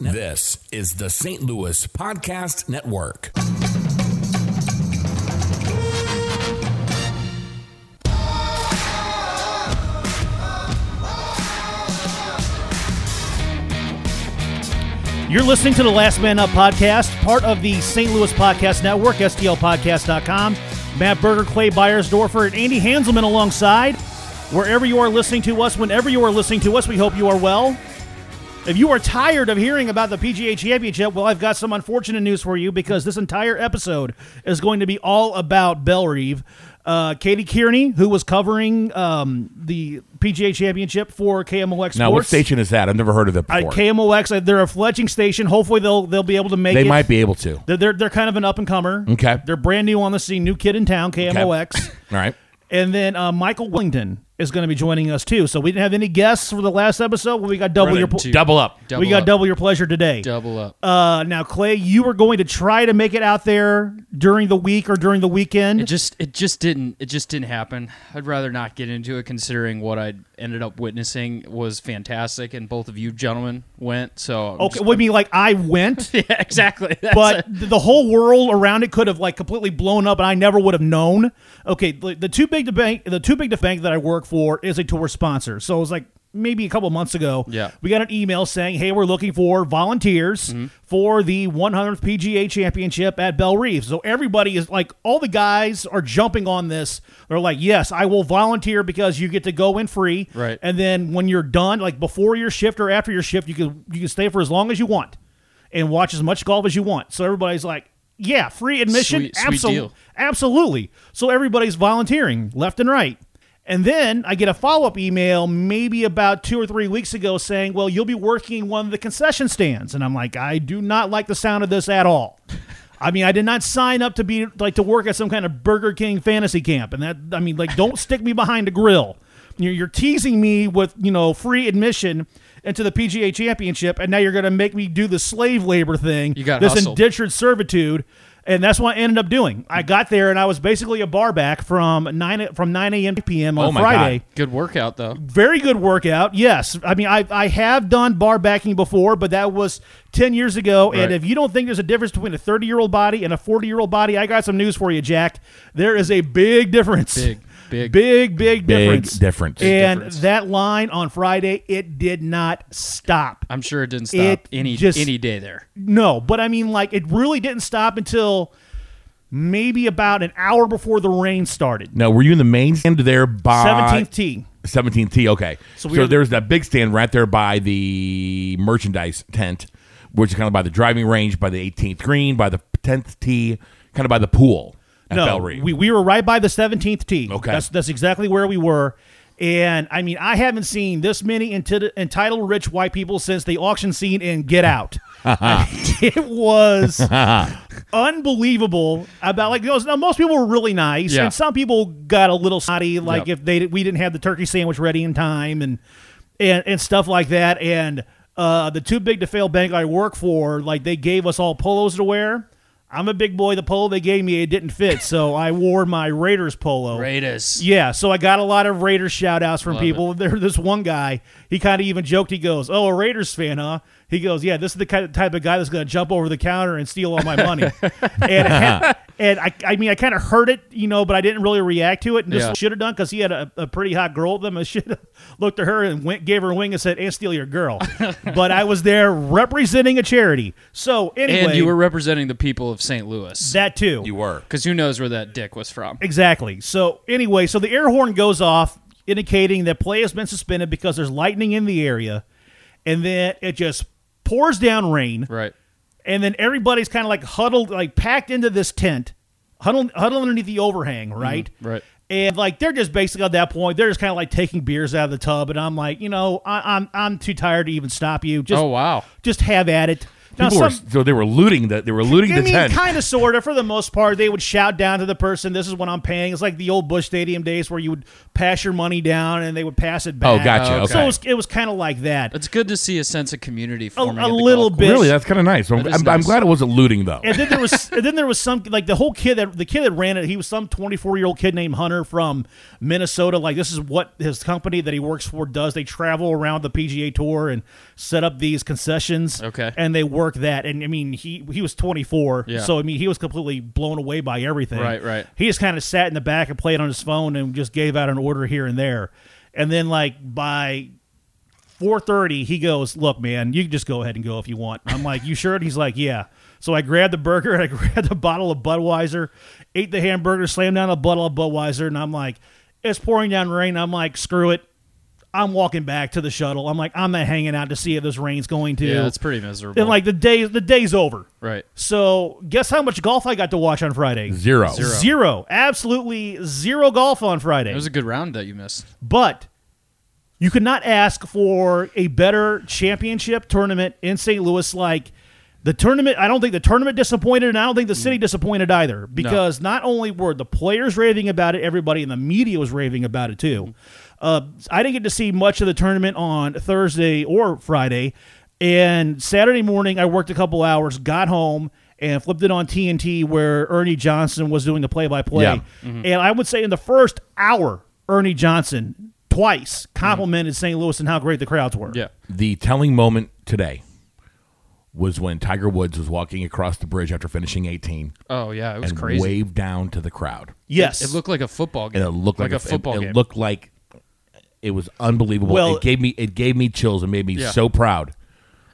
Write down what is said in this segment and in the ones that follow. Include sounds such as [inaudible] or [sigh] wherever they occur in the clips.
This is the St. Louis Podcast Network. You're listening to the Last Man Up podcast, part of the St. Louis Podcast Network, STLpodcast.com. Matt Berger, Clay Byersdorfer, and Andy Hanselman alongside. Wherever you are listening to us, whenever you are listening to us, we hope you are well. If you are tired of hearing about the PGA Championship, well, I've got some unfortunate news for you because this entire episode is going to be all about Bellerive. Uh, Katie Kearney, who was covering um, the PGA Championship for KMOX Now, what station is that? I've never heard of it Uh, KMOX. Uh, they're a fledgling station. Hopefully, they'll they'll be able to make they it. might be able to. They're, they're they're kind of an up and comer. Okay. They're brand new on the scene, new kid in town, KMOX. All right. and then uh, Michael Wellington is going to be joining us too. So we didn't have any guests for the last episode. Well, we got double Running your pl- Double up. Double we got up. double your pleasure today. Double up. Uh, now, Clay, you were going to try to make it out there during the week or during the weekend. it just it just didn't it just didn't happen. I'd rather not get into it considering what I ended up witnessing was fantastic and both of you gentlemen went. So I'm okay, just- do mean like I went? [laughs] yeah, exactly. [laughs] That's but it. the whole world around it could have like completely blown up, and I never would have known. Okay, the, the too big to bank, the too big to bank that I work for is a tour sponsor. So it was like maybe a couple months ago. Yeah. we got an email saying, "Hey, we're looking for volunteers Mm-hmm. for the 100th PGA Championship at Bellerive." So everybody is like, all the guys are jumping on this. They're like, "Yes, I will volunteer because you get to go in free." Right. and then when you're done, like before your shift or after your shift, you can you can stay for as long as you want and watch as much golf as you want. So everybody's like, yeah, free admission, Sweet- absolutely, absolutely. So everybody's volunteering left and right. And then I get a follow up email maybe about two or three weeks ago saying, well, you'll be working one of the concession stands. And I'm like, I do not like the sound of this at all. [laughs] I mean, I did not sign up to be like to work at some kind of Burger King fantasy camp. And that, I mean, like, don't stick me behind a grill. You're, you're teasing me with, you know, free admission into the PGA championship. And now you're going to make me do the slave labor thing. You got this hustled. indentured servitude. And that's what I ended up doing. I got there and I was basically a bar back from nine from nine a.m. to p.m. on Oh my Friday. God. good workout though. Very good workout. Yes, I mean I I have done bar backing before, but that was ten years ago. And if you don't think there's a difference between a thirty year old body and a forty year old body, I got some news for you, Jack. There is a big difference. Big, big. big, big Big difference. difference. And difference. that line on Friday, it did not stop. I'm sure it didn't stop It any just- any day there. No, but I mean, like, it really didn't stop until maybe about an hour before the rain started. Now, were you in the main stand there by 17th tee. 17th tee? Okay. So So, we were- there's that big stand right there by the merchandise tent, which is kind of by the driving range, by the 18th green, by the 10th tee, kind of by the pool at No, we, we were right by the 17th tee. Okay. That's, that's exactly where we were. And I mean, I haven't seen this many enti- entitled rich white people since the auction scene in Get Out. [laughs] it was [laughs] unbelievable about like those. Now, most people were really nice, Yeah. and some people got a little snotty, like Yep. if they we didn't have the turkey sandwich ready in time, and and and stuff like that. And uh, the too big to fail bank I work for, like they gave us all polos to wear. I'm a big boy. The polo they gave me it didn't fit, so [laughs] I wore my Raiders polo. Raiders. Yeah, so I got a lot of Raiders shout outs from Love people. There, this one guy, he kind of even joked. He goes, "Oh, a Raiders fan, huh?" He goes, "Yeah, this is the kind of type of guy that's going to jump over the counter and steal all my money." [laughs] and I, [laughs] and I, I mean, I kind of heard it, you know, but I didn't really react to it. And Yeah. should have done because he had a, a pretty hot girl with him. I should have looked at her and went, gave her a wing and said, "And steal your girl." but I was there representing a charity. So anyway, And you were representing the people of St. Louis. that too. you were. Because who knows where that dick was from? Exactly. So anyway, so the air horn goes off, indicating that play has been suspended because there's lightning in the area, and then it just pours down rain, Right. and then everybody's kind of like huddled, like packed into this tent, huddled, huddled underneath the overhang, mm-hmm. right? right. And like they're just basically at that point, they're just kind of like taking beers out of the tub, and I'm like, you know, I, I'm I'm too tired to even stop you. Just Oh wow. just have at it. Now, People were, so they were looting the they were looting I the mean, tent. kind of, sort of. For the most part, they would shout down to the person, "This is what I'm paying." It's like the old Busch Stadium days where you would pass your money down and they would pass it oh, back. Oh, gotcha. Oh, Okay. So it was, it was kind of like that. It's good to see a sense of community A, forming. a at the little golf bit. really, that's kind of nice. I'm, That is I'm, I'm nice. glad it wasn't looting though. and then there was and then there was some like the whole kid that the kid that ran it he was some 24 year old kid named hunter from minnesota like this is what his company that he works for does they travel around the pga tour and set up these concessions Okay. and they work that and i mean he he was 24 Yeah. so i mean he was completely blown away by everything Right, right. he just kind of sat in the back and played on his phone and just gave out an order here and there and then like by 4:30 he goes, "Look, man, you can just go ahead and go if you want." I'm like, "You sure?" And he's like, "Yeah." So I grabbed the burger [laughs] and I grabbed a bottle of Budweiser, ate the hamburger, slammed down a bottle of Budweiser, and I'm like, "It's pouring down rain." I'm like, "Screw it." I'm walking back to the shuttle. I'm like, I'm not hanging out to see if this rain's going to. Yeah, it's pretty miserable. And like the day, the day's over. right. So guess how much golf I got to watch on Friday? Zero. Zero. Zero. Absolutely zero golf on Friday. It was a good round that you missed. But you could not ask for a better championship tournament in St. Louis. Like the tournament, I don't think the tournament disappointed, and I don't think the city mm. disappointed either. Because not only were the players raving about it, everybody in the media was raving about it too. Mm. Uh, I didn't get to see much of the tournament on Thursday or Friday. And Saturday morning, I worked a couple hours, got home, and flipped it on TNT where Ernie Johnson was doing the play by play. And I would say in the first hour, Ernie Johnson twice complimented St. Louis and how great the crowds were. Yeah. The telling moment today was when Tiger Woods was walking across the bridge after finishing 18 Oh yeah, it was and crazy. waved down to the crowd. Yes. It looked like a football game. And it looked like, a, football it, game. It looked like it was unbelievable. Well- it gave me it gave me chills and made me Yeah. so proud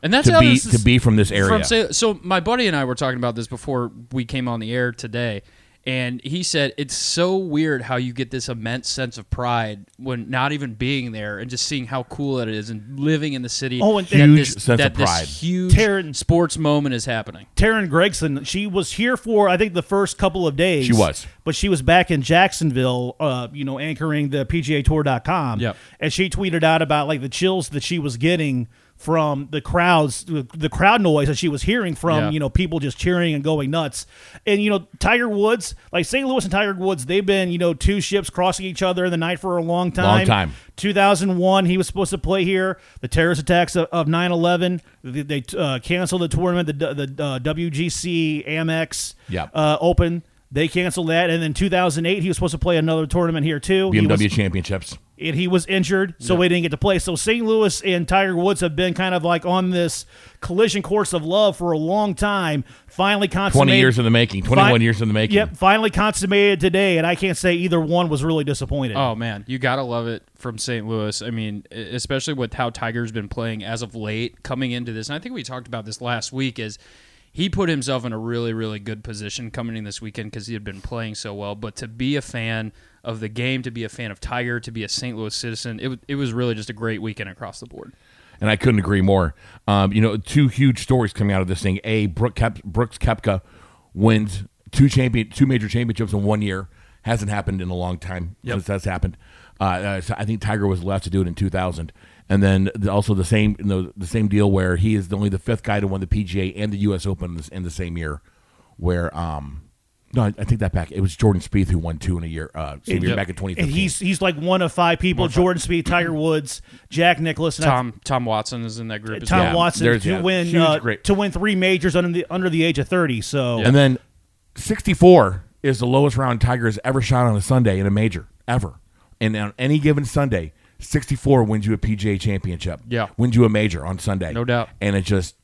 and that's to how be this is, to be from this area. From so my buddy and I were talking about this before we came on the air today, and he said it's so weird how you get this immense sense of pride when not even being there and just seeing how cool it is and living in the city. Oh, and that Huge this, sense that of pride. This huge Taryn- sports moment is happening. Taryn Gregson, she was here for I think the first couple of days. She was. but she was back in Jacksonville, uh, you know, anchoring the PGA Tour.com. Yep. and she tweeted out about like the chills that she was getting from the crowds, the crowd noise that she was hearing from, Yeah. you know, people just cheering and going nuts. And you know, Tiger Woods, like St. Louis and Tiger Woods, they've been you know two ships crossing each other in the night for a long time. Long time. 2001, he was supposed to play here. The terrorist attacks of, of 9/11, they, they uh, canceled the tournament. The, the uh, WGC Amex Yep. uh, Open, they canceled that. And then 2008, he was supposed to play another tournament here too. BMW was, championships. And he was injured, so he didn't get to play. So St. Louis and Tiger Woods have been kind of like on this collision course of love for a long time. Finally consummated. 20 years in the making. 21 Fin- years in the making. Yep, finally consummated today, and I can't say either one was really disappointed. Oh man, you gotta love it from St. Louis. I mean, especially with how Tiger's been playing as of late, coming into this. And I think we talked about this last week. Is he put himself in a really, really good position coming in this weekend because he had been playing so well. But to be a fan of the game, to be a fan of Tiger, to be a St. Louis citizen, it, it was really just a great weekend across the board. and I couldn't agree more. Um, you know, two huge stories coming out of this thing. A, Brooke Kep- Brooks Koepka wins two champion, two major championships in one year. Hasn't happened in a long time since that's happened. Uh, uh, I think Tiger was last to do it in 2000. And then also the same, you know, the same deal where he is only the fifth guy to win the PGA and the U.S. Open in the, same year. Where, um, no, I, I think that back. It was Jordan Spieth who won two in a year. Uh, same year Yep. back in 2015. And he's he's like one of five people: Jordan Spieth, Tiger Woods, Jack Nicklaus, and I- Tom Tom Watson is in that group. as Tom well. Yeah, Watson there's- to yeah, win huge, uh, great- to win three majors under the under the age of thirty. So And then 64 is the lowest round Tiger has ever shot on a Sunday in a major, ever. And on any given Sunday, 64 wins you a PGA championship. Yeah. Wins you a major on Sunday. No doubt. And it just,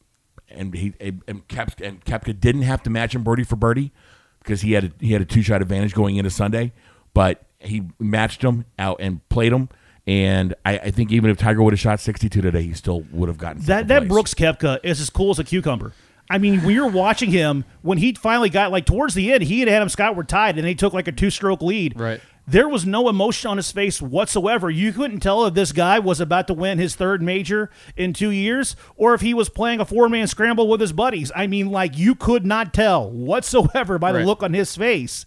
and he, and Koepka, and Koepka didn't have to match him birdie for birdie because he had a, he had a two shot advantage going into Sunday, but he matched him out and played him. And I, I think even if Tiger would have shot 62 today, he still would have gotten that that place. Brooks Koepka is as cool as a cucumber. I mean, when you're watching him, when he finally got like towards the end, he and Adam Scott were tied, and he took like a two stroke lead. Right. There was no emotion on his face whatsoever. You couldn't tell if this guy was about to win his third major in two years or if he was playing a four man scramble with his buddies. I mean, like, you could not tell whatsoever by the Right. look on his face.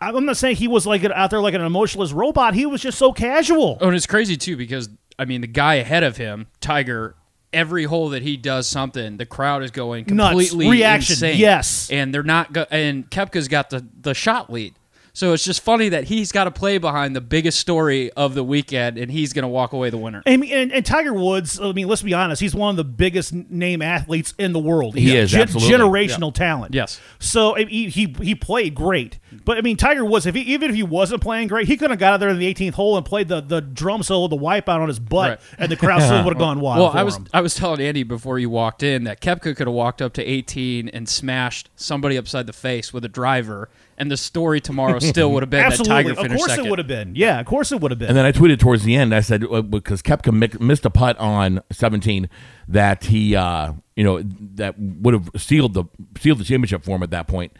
I'm not saying he was like out there like an emotionless robot. He was just so casual. Oh, and it's crazy too because I mean the guy ahead of him, Tiger, every hole that he does something, the crowd is going Nuts. completely Reaction, insane. yes. and they're not. Go- and Koepka's got the the shot lead. So it's just funny that he's got to play behind the biggest story of the weekend, and he's going to walk away the winner. I mean, and, and Tiger Woods. I mean, let's be honest. He's one of the biggest name athletes in the world. He He's is, absolutely. generational talent. Yes. So I mean, he, he he played great, but I mean, Tiger Woods. If he, even if he wasn't playing great, he could have got out there in the 18th hole and played the, the drum solo, the wipeout on his butt, Right. and the crowd still [laughs] would have gone wild. Well, for I was him. I was telling Andy before you walked in that Koepka could have walked up to 18 and smashed somebody upside the face with a driver, and the story tomorrow still would have been that [laughs] Absolutely, Tiger of finished course second. it would have been. Yeah, of course it would have been. And then I tweeted towards the end. I said uh, because Koepka mi- missed a putt on 17 that he, uh, you know, that would have sealed the sealed the championship for him at that point.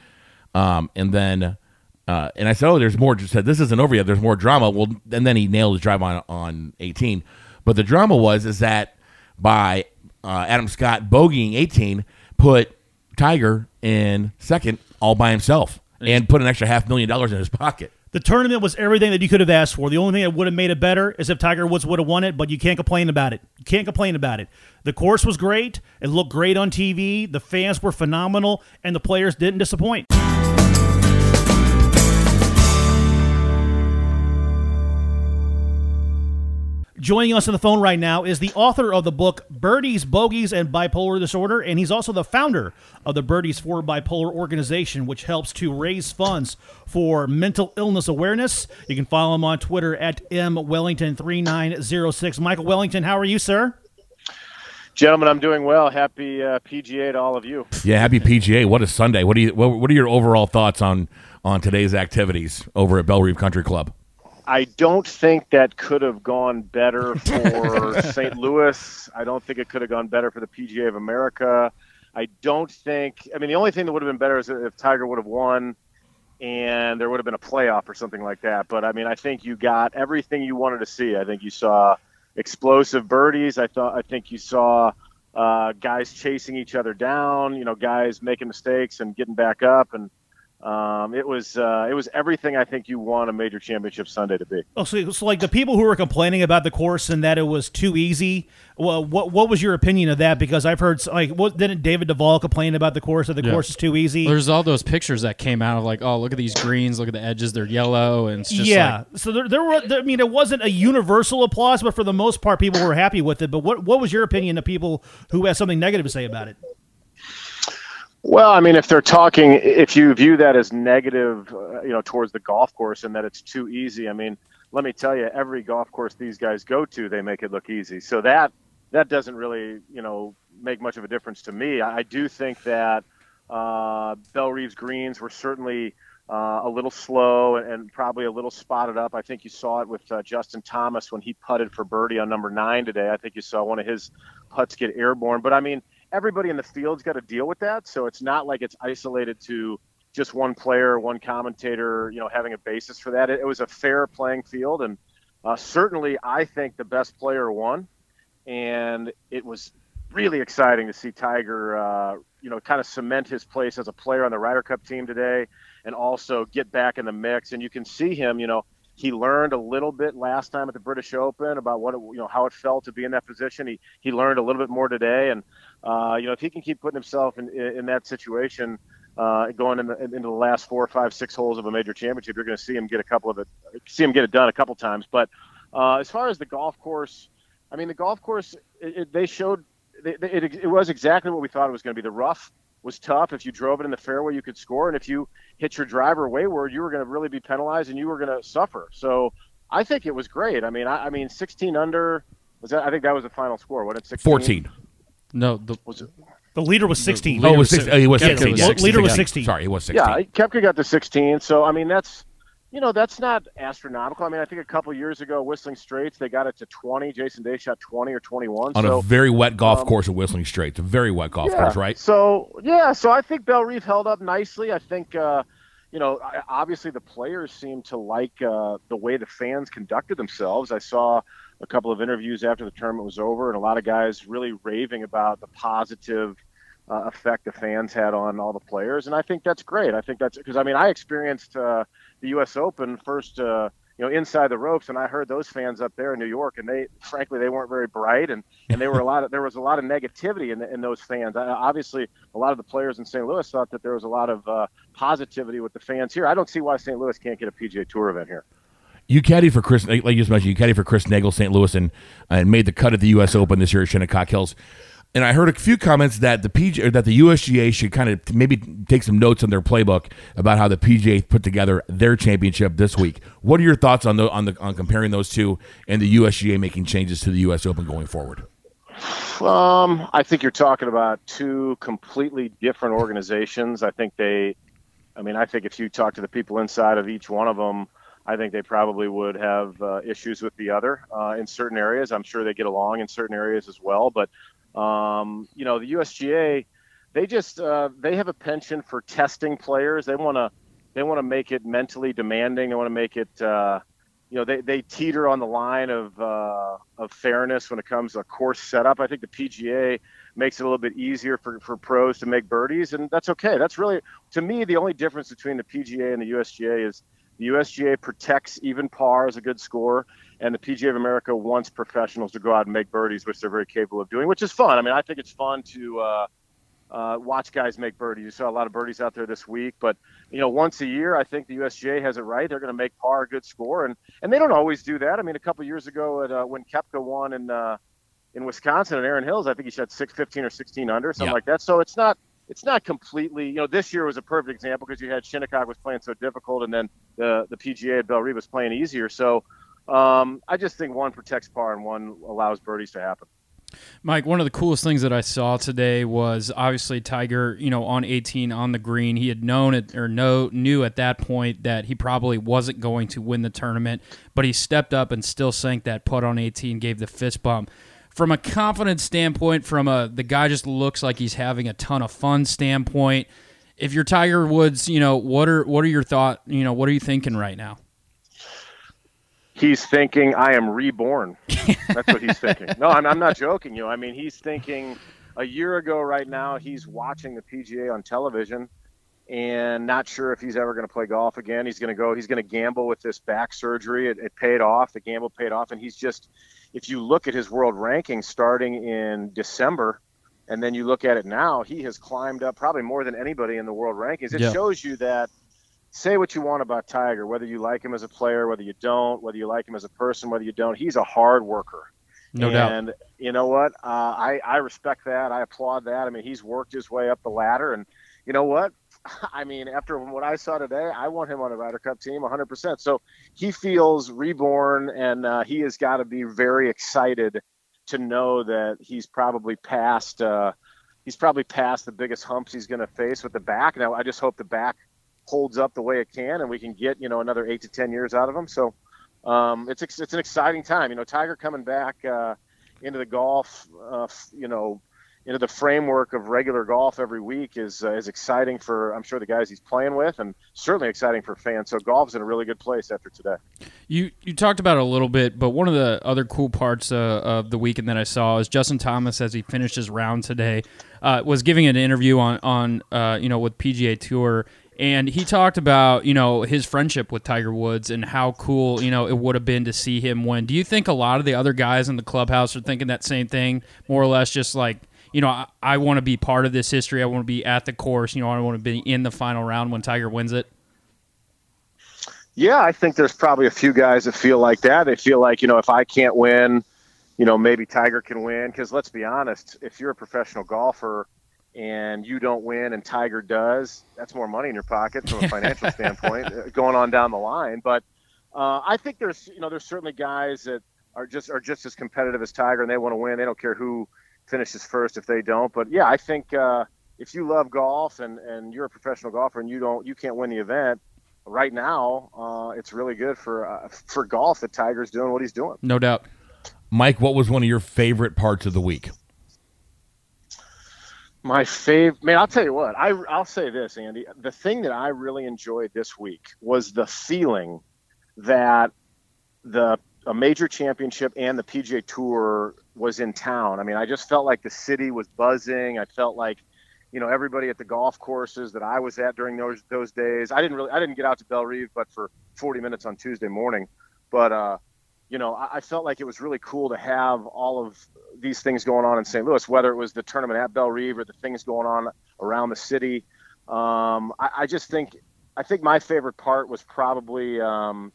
Um, and then, uh, and I said, oh, there's more. Just said this isn't over yet. There's more drama. Well, and then he nailed his drive on on 18. But the drama was is that by uh, Adam Scott bogeying 18 put Tiger in second all by himself and put an extra half million dollars in his pocket. The tournament was everything that you could have asked for. The only thing that would have made it better is if Tiger Woods would have won it, but you can't complain about it. You can't complain about it. The course was great. It looked great on TV. The fans were phenomenal, and the players didn't disappoint. Joining us on the phone right now is the author of the book Birdies, Bogies, and Bipolar Disorder, and he's also the founder of the Birdies for Bipolar organization, which helps to raise funds for mental illness awareness. You can follow him on Twitter at mwellington3906. Michael Wellington, how are you, sir? Gentlemen, I'm doing well. Happy uh, PGA to all of you. Yeah, happy PGA. What a Sunday. What do you what, what are your overall thoughts on on today's activities over at Bellerive Country Club? I don't think that could have gone better for [laughs] St. Louis. I don't think it could have gone better for the PGA of America. I don't think. I mean, the only thing that would have been better is if Tiger would have won, and there would have been a playoff or something like that. But I mean, I think you got everything you wanted to see. I think you saw explosive birdies. I thought. I think you saw uh, guys chasing each other down. You know, guys making mistakes and getting back up and. Um, it was uh, it was everything I think you want a major championship Sunday to be. Oh, so, so like the people who were complaining about the course and that it was too easy. Well, what what was your opinion of that? Because I've heard like, what didn't David Duval complain about the course that the Yeah. course is too easy? There's all those pictures that came out of like, oh, look at these greens, look at the edges, they're yellow, and it's just yeah. like, so there, there were. There, I mean, it wasn't a universal applause, but for the most part, people were happy with it. But what what was your opinion of people who had something negative to say about it? Well, I mean, if they're talking, if you view that as negative, uh, you know, towards the golf course and that it's too easy, I mean, let me tell you, every golf course these guys go to, they make it look easy. So that that doesn't really, you know, make much of a difference to me. I, I do think that uh, Bellerive's greens were certainly uh, a little slow and, and probably a little spotted up. I think you saw it with uh, Justin Thomas when he putted for birdie on number nine today. I think you saw one of his putts get airborne. But I mean, everybody in the field's got to deal with that. So it's not like it's isolated to just one player, one commentator, you know, having a basis for that. It, it was a fair playing field, and uh, certainly I think the best player won, and it was really exciting to see Tiger, uh, you know, kind of cement his place as a player on the Ryder Cup team today, and also get back in the mix. And you can see him, you know. He learned a little bit last time at the British Open about what it, you know how it felt to be in that position. He he learned a little bit more today, and uh, you know if he can keep putting himself in in that situation, uh, going in the, into the last four, five, six holes of a major championship, you're going to see him get a couple of it, see him get it done a couple times. But uh, as far as the golf course, I mean the golf course, it, it, they showed it, it, it was exactly what we thought it was going to be. The rough was tough. If you drove it in the fairway, you could score, and if you hit your driver wayward, you were going to really be penalized and you were going to suffer. So I think it was great. I mean, I, I mean, 16 under was that? I think that was the final score. What it 16? 14. No, the, Was it? The leader was sixteen. Oh, it was six, oh, he was Koepka 16. was yeah. 16. Leader was 16. Sorry, he was 16. Yeah, Koepka got the 16. So I mean, that's you know that's not astronomical. I mean, I think a couple years ago, Whistling Straits they got it to 20. Jason Day shot 20 or 21. On so a very wet golf um, course at Whistling Straits. A very wet golf yeah. course, right? So yeah, so I think Bellerive held up nicely. I think. Uh, you know, obviously the players seemed to like uh, the way the fans conducted themselves. I saw a couple of interviews after the tournament was over, and a lot of guys really raving about the positive uh, effect the fans had on all the players, and I think that's great. I think that's because I mean I experienced uh, the U.S. Open first. Uh, you know, inside the ropes. And I heard those fans up there in New York, and they, frankly, they weren't very bright, and and they were a [laughs] lot of there was a lot of negativity in, in those fans. I, obviously, a lot of the players in St. Louis thought that there was a lot of uh, positivity with the fans here. I don't see why St. Louis can't get a PGA Tour event here. You caddied for Chris, like you just mentioned, you caddied for Chris Naegel, St. Louis, and and made the cut at the U.S. Open this year at Shinnecock Hills. And I heard a few comments that the PGA, that the USGA should kind of maybe take some notes on their playbook about how the PGA put together their championship this week. What are your thoughts on the on the on comparing those two and the USGA making changes to the U.S. Open going forward? Um, I think you're talking about two completely different organizations. I think they, I mean, I think if you talk to the people inside of each one of them, I think they probably would have uh, issues with the other uh, in certain areas. I'm sure they get along in certain areas as well, but um, you know, the USGA, they just uh, they have a penchant for testing players. They want to they want to make it mentally demanding. They want to make it uh, you know they, they teeter on the line of uh, of fairness when it comes to course setup. I think the PGA makes it a little bit easier for, for pros to make birdies, and that's okay. That's really to me the only difference between the PGA and the USGA is the USGA protects even par as a good score, and the PGA of America wants professionals to go out and make birdies, which they're very capable of doing, which is fun. I mean, I think it's fun to uh, uh, watch guys make birdies. You saw a lot of birdies out there this week, but you know, once a year, I think the USGA has it right. They're going to make par a good score, and and they don't always do that. I mean, a couple years ago, at uh, when Koepka won in uh, in Wisconsin and Erin Hills, I think he shot six, 15 or 16 under, something yeah. like that. So it's not it's not completely, you know, this year was a perfect example because you had Shinnecock was playing so difficult, and then the the PGA at Bell Bellerive was playing easier. So um, I just think one protects par and one allows birdies to happen. Mike, one of the coolest things that I saw today was obviously Tiger, you know, on 18 on the green. He had known it or know knew at that point that he probably wasn't going to win the tournament, but he stepped up and still sank that putt on 18, gave the fist bump. From a confidence standpoint, from a the guy just looks like he's having a ton of fun standpoint. If you're Tiger Woods, you know, what are what are your thought, you know, what are you thinking right now? he's thinking, I am reborn. That's what he's thinking. No, I'm, I'm not joking you. I mean, he's thinking a year ago right now, he's watching the PGA on television and not sure if he's ever going to play golf again. He's going to go, he's going to gamble with this back surgery. It, it paid off. The gamble paid off. And he's just, if you look at his world ranking starting in December, and then you look at it now, he has climbed up probably more than anybody in the world rankings. It yeah. shows you that – say what you want about Tiger, whether you like him as a player, whether you don't, whether you like him as a person, whether you don't. He's a hard worker. No and doubt. And you know what? Uh, I I respect that. I applaud that. I mean, he's worked his way up the ladder, and you know what? [laughs] I mean, after what I saw today, I want him on a Ryder Cup team 100%. So he feels reborn, and uh, he has got to be very excited to know that he's probably past. Uh, he's probably past the biggest humps he's going to face with the back. Now, I just hope the back holds up the way it can, and we can get you know another eight to ten years out of him. So um, it's it's an exciting time. You know, Tiger coming back uh, into the golf, uh, you know, the framework of regular golf every week is uh, is exciting for I'm sure the guys he's playing with, and certainly exciting for fans. So golf's in a really good place after today. You you talked about it a little bit, but one of the other cool parts uh, of the weekend that I saw is Justin Thomas as he finished his round today uh, was giving an interview on on uh, you know with PGA Tour and he talked about you know his friendship with Tiger Woods and how cool you know it would have been to see him win. Do you think a lot of the other guys in the clubhouse are thinking that same thing, more or less, just like you know I, I want to be part of this history. I want to be at the course. You know I want to be in the final round when Tiger wins it. Yeah, I think there's probably a few guys that feel like that. They feel like you know if I can't win, you know maybe Tiger can win. Because let's be honest, if you're a professional golfer and you don't win and Tiger does, that's more money in your pocket from a financial [laughs] standpoint uh, going on down the line. But uh, I think there's you know there's certainly guys that are just are just as competitive as Tiger and they want to win. They don't care who finishes first if they don't. But yeah, I think uh, if you love golf and and you're a professional golfer and you don't you can't win the event. Right now, uh, it's really good for uh, for golf that Tiger's doing what he's doing. No doubt. Mike, what was one of your favorite parts of the week? My favorite, man, I'll tell you what. I I'll say this, Andy. The thing that I really enjoyed this week was the feeling that the a major championship and the PGA Tour was in town. I mean, I just felt like the city was buzzing. I felt like, you know, everybody at the golf courses that I was at during those those days. I didn't really I didn't get out to Bellerive, but for 40 minutes on Tuesday morning. But uh, you know, I, I felt like it was really cool to have all of these things going on in St. Louis, whether it was the tournament at Bellerive or the things going on around the city. Um, I, I just think I think my favorite part was probably um,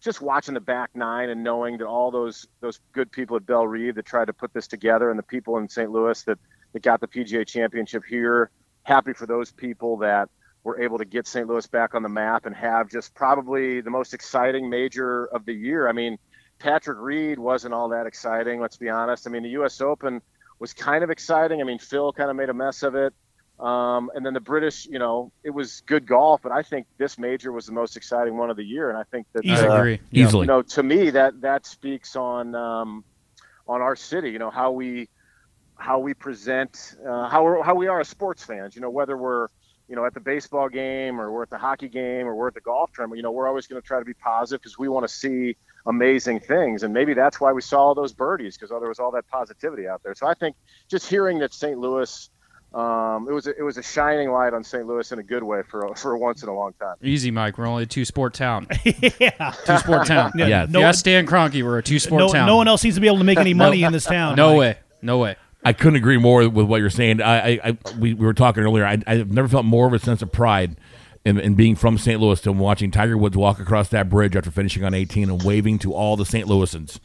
just watching the back nine and knowing that all those those good people at Bellerive that tried to put this together and the people in St. Louis that, that got the PGA championship here. Happy for those people that were able to get St. Louis back on the map and have just probably the most exciting major of the year. I mean, Patrick Reed wasn't all that exciting, let's be honest. I mean, the US Open was kind of exciting. I mean, Phil kind of made a mess of it. Um, and then the British, you know, it was good golf, but I think this major was the most exciting one of the year. And I think that, Easily. uh, agree. Easily. you know, to me, that that speaks on um, on our city. You know, how we how we present, uh, how we're, how we are as sports fans. You know, whether we're you know at the baseball game or we're at the hockey game or we're at the golf tournament. You know, we're always going to try to be positive because we want to see amazing things. And maybe that's why we saw all those birdies because there was all that positivity out there. So I think just hearing that St. Louis. Um, it was a, it was a shining light on St. Louis in a good way for for once in a long time. Easy, Mike. We're only a two sport town. [laughs] yeah. Two sport town. [laughs] Yeah, Yeah. no, yeah, Stan Kroenke. We're a two sport no, town. no one else seems to be able to make any [laughs] money in this town. No Mike. way. No way. I couldn't agree more with what you're saying. I, I, I we, we were talking earlier. I, I've never felt more of a sense of pride in, in being from St. Louis than watching Tiger Woods walk across that bridge after finishing on 18 and waving to all the St. Louisans,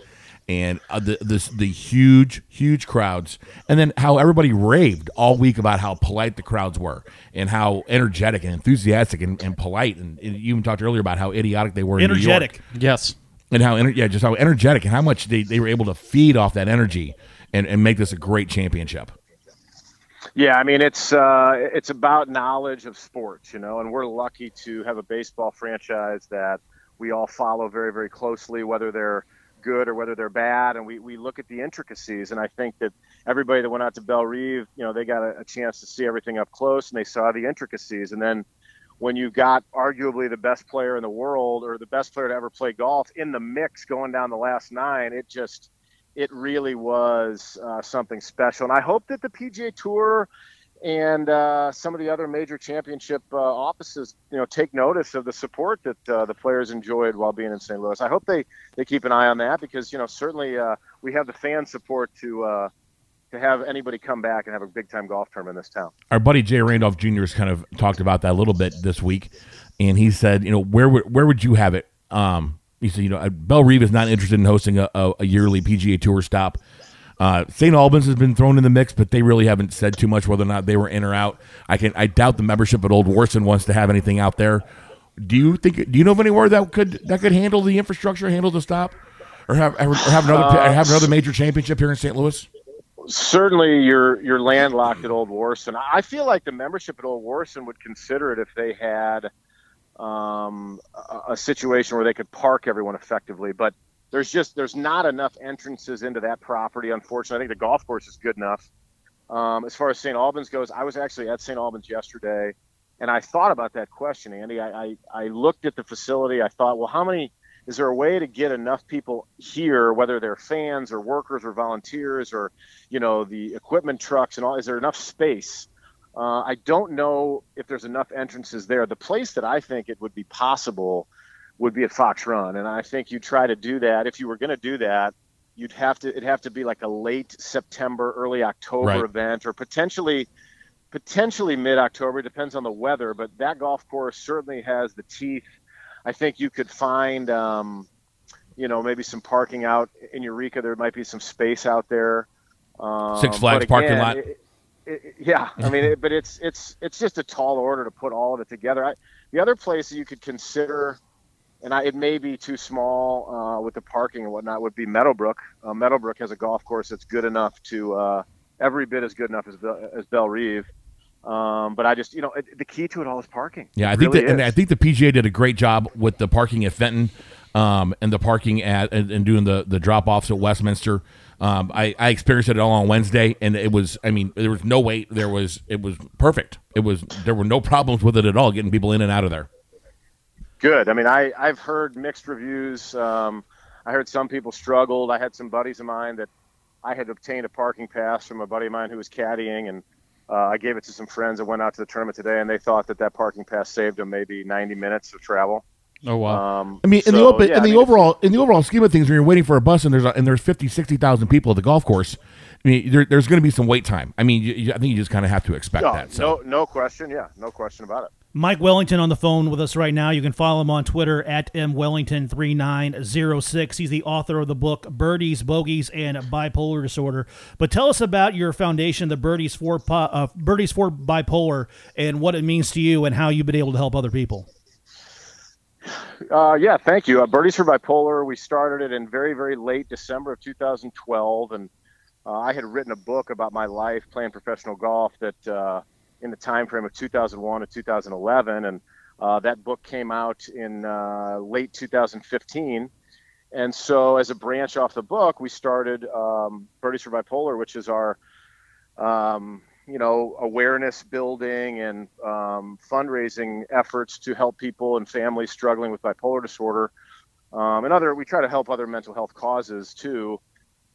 and uh, the this the huge huge crowds, and then how everybody raved all week about how polite the crowds were and how energetic and enthusiastic and, and polite, and, and you even talked earlier about how idiotic they were. in New York Energetic. Yes. and how yeah, just how energetic and how much they, they were able to feed off that energy and, and make this a great championship. Yeah, I mean it's uh, it's about knowledge of sports, you know, and we're lucky to have a baseball franchise that we all follow very very closely, whether they're good or whether they're bad, and we, we look at the intricacies. And I think that everybody that went out to Bellerive, you know, they got a, a chance to see everything up close and they saw the intricacies. And then when you got arguably the best player in the world or the best player to ever play golf in the mix going down the last nine, it just it really was uh, something special. And I hope that the PGA Tour and uh, some of the other major championship uh, offices, you know, take notice of the support that uh, the players enjoyed while being in St. Louis. I hope they, they keep an eye on that because you know certainly uh, we have the fan support to uh, to have anybody come back and have a big time golf tournament in this town. Our buddy Jay Randolph Jr. has kind of talked about that a little bit this week, and he said, you know, where would where would you have it? Um, he said, you know, Bellerive is not interested in hosting a, a, a yearly PGA Tour stop. Uh, St. Albans has been thrown in the mix, but they really haven't said too much whether or not they were in or out. I can I doubt the membership at Old Warson wants to have anything out there. Do you think? Do you know of anywhere that could that could handle the infrastructure, handle the stop, or have or have another have another major championship here in St. Louis? certainly you're you're landlocked at Old Warson. I feel like the membership at Old Warson would consider it if they had um, a, a situation where they could park everyone effectively. But there's just there's not enough entrances into that property. Unfortunately, I think the golf course is good enough. Um, as far as St. Albans goes, I was actually at St. Albans yesterday, and I thought about that question, Andy. I, I, I looked at the facility. I thought, well, how many? Is there a way to get enough people here, whether they're fans or workers or volunteers or, you know, the equipment trucks and all? Is there enough space? Uh, I don't know if there's enough entrances there. The place that I think it would be possible would be at Fox Run, and I think you try to do that. If you were going to do that, you'd have to it'd have to be like a late September, early October Right. event, or potentially potentially mid October. Depends on the weather, but that golf course certainly has the teeth. I think you could find, um, you know, maybe some parking out in Eureka. There might be some space out there. Um, Six Flags but parking again, lot. it- it- yeah, I mean, it, but it's it's it's just a tall order to put all of it together. I, the other place that you could consider, and I, it may be too small uh, with the parking and whatnot, would be Meadowbrook. Uh, Meadowbrook has a golf course that's good enough to uh, every bit as good enough as Bel- as Bellerive. Um, but I just, you know, it, the key to it all is parking. Yeah, I It think really that, and. I think the PGA did a great job with the parking at Fenton, um, and the parking at and, and doing the the drop offs at Westminster. Um, I, I experienced it all on Wednesday, and it was, I mean, there was no wait. There was, it was perfect. It was, there were no problems with it at all, getting people in and out of there. Good. I mean, I I've heard mixed reviews. Um, I heard some people struggled. I had some buddies of mine that I had obtained a parking pass from a buddy of mine who was caddying, and uh, I gave it to some friends that went out to the tournament today, and they thought that that parking pass saved them maybe 90 minutes of travel. Oh wow! Um, I mean, in the open, yeah, in I the mean, overall, in the overall scheme of things, when you're waiting for a bus and there's a, and there's 50, 60,000 people at the golf course, I mean, there, there's going to be some wait time. I mean, you, you, I think you just kind of have to expect no, that. So. no, no question. Yeah, no question about it. Mike Wellington on the phone with us right now. You can follow him on Twitter at mwellington3906. He's the author of the book Birdies, Bogies, and Bipolar Disorder. But tell us about your foundation, the Birdies for uh, Birdies for Bipolar, and what it means to you, and how you've been able to help other people. Uh, yeah, thank you. Uh, Birdies for Bipolar. We started it in very, very late December of 2012, and uh, I had written a book about my life playing professional golf that uh, in the time frame of 2001 to 2011, and uh, that book came out in uh, late 2015. And so, as a branch off the book, we started um, Birdies for Bipolar, which is our um, you know awareness building and um, fundraising efforts to help people and families struggling with bipolar disorder. Um, and other we try to help other mental health causes too.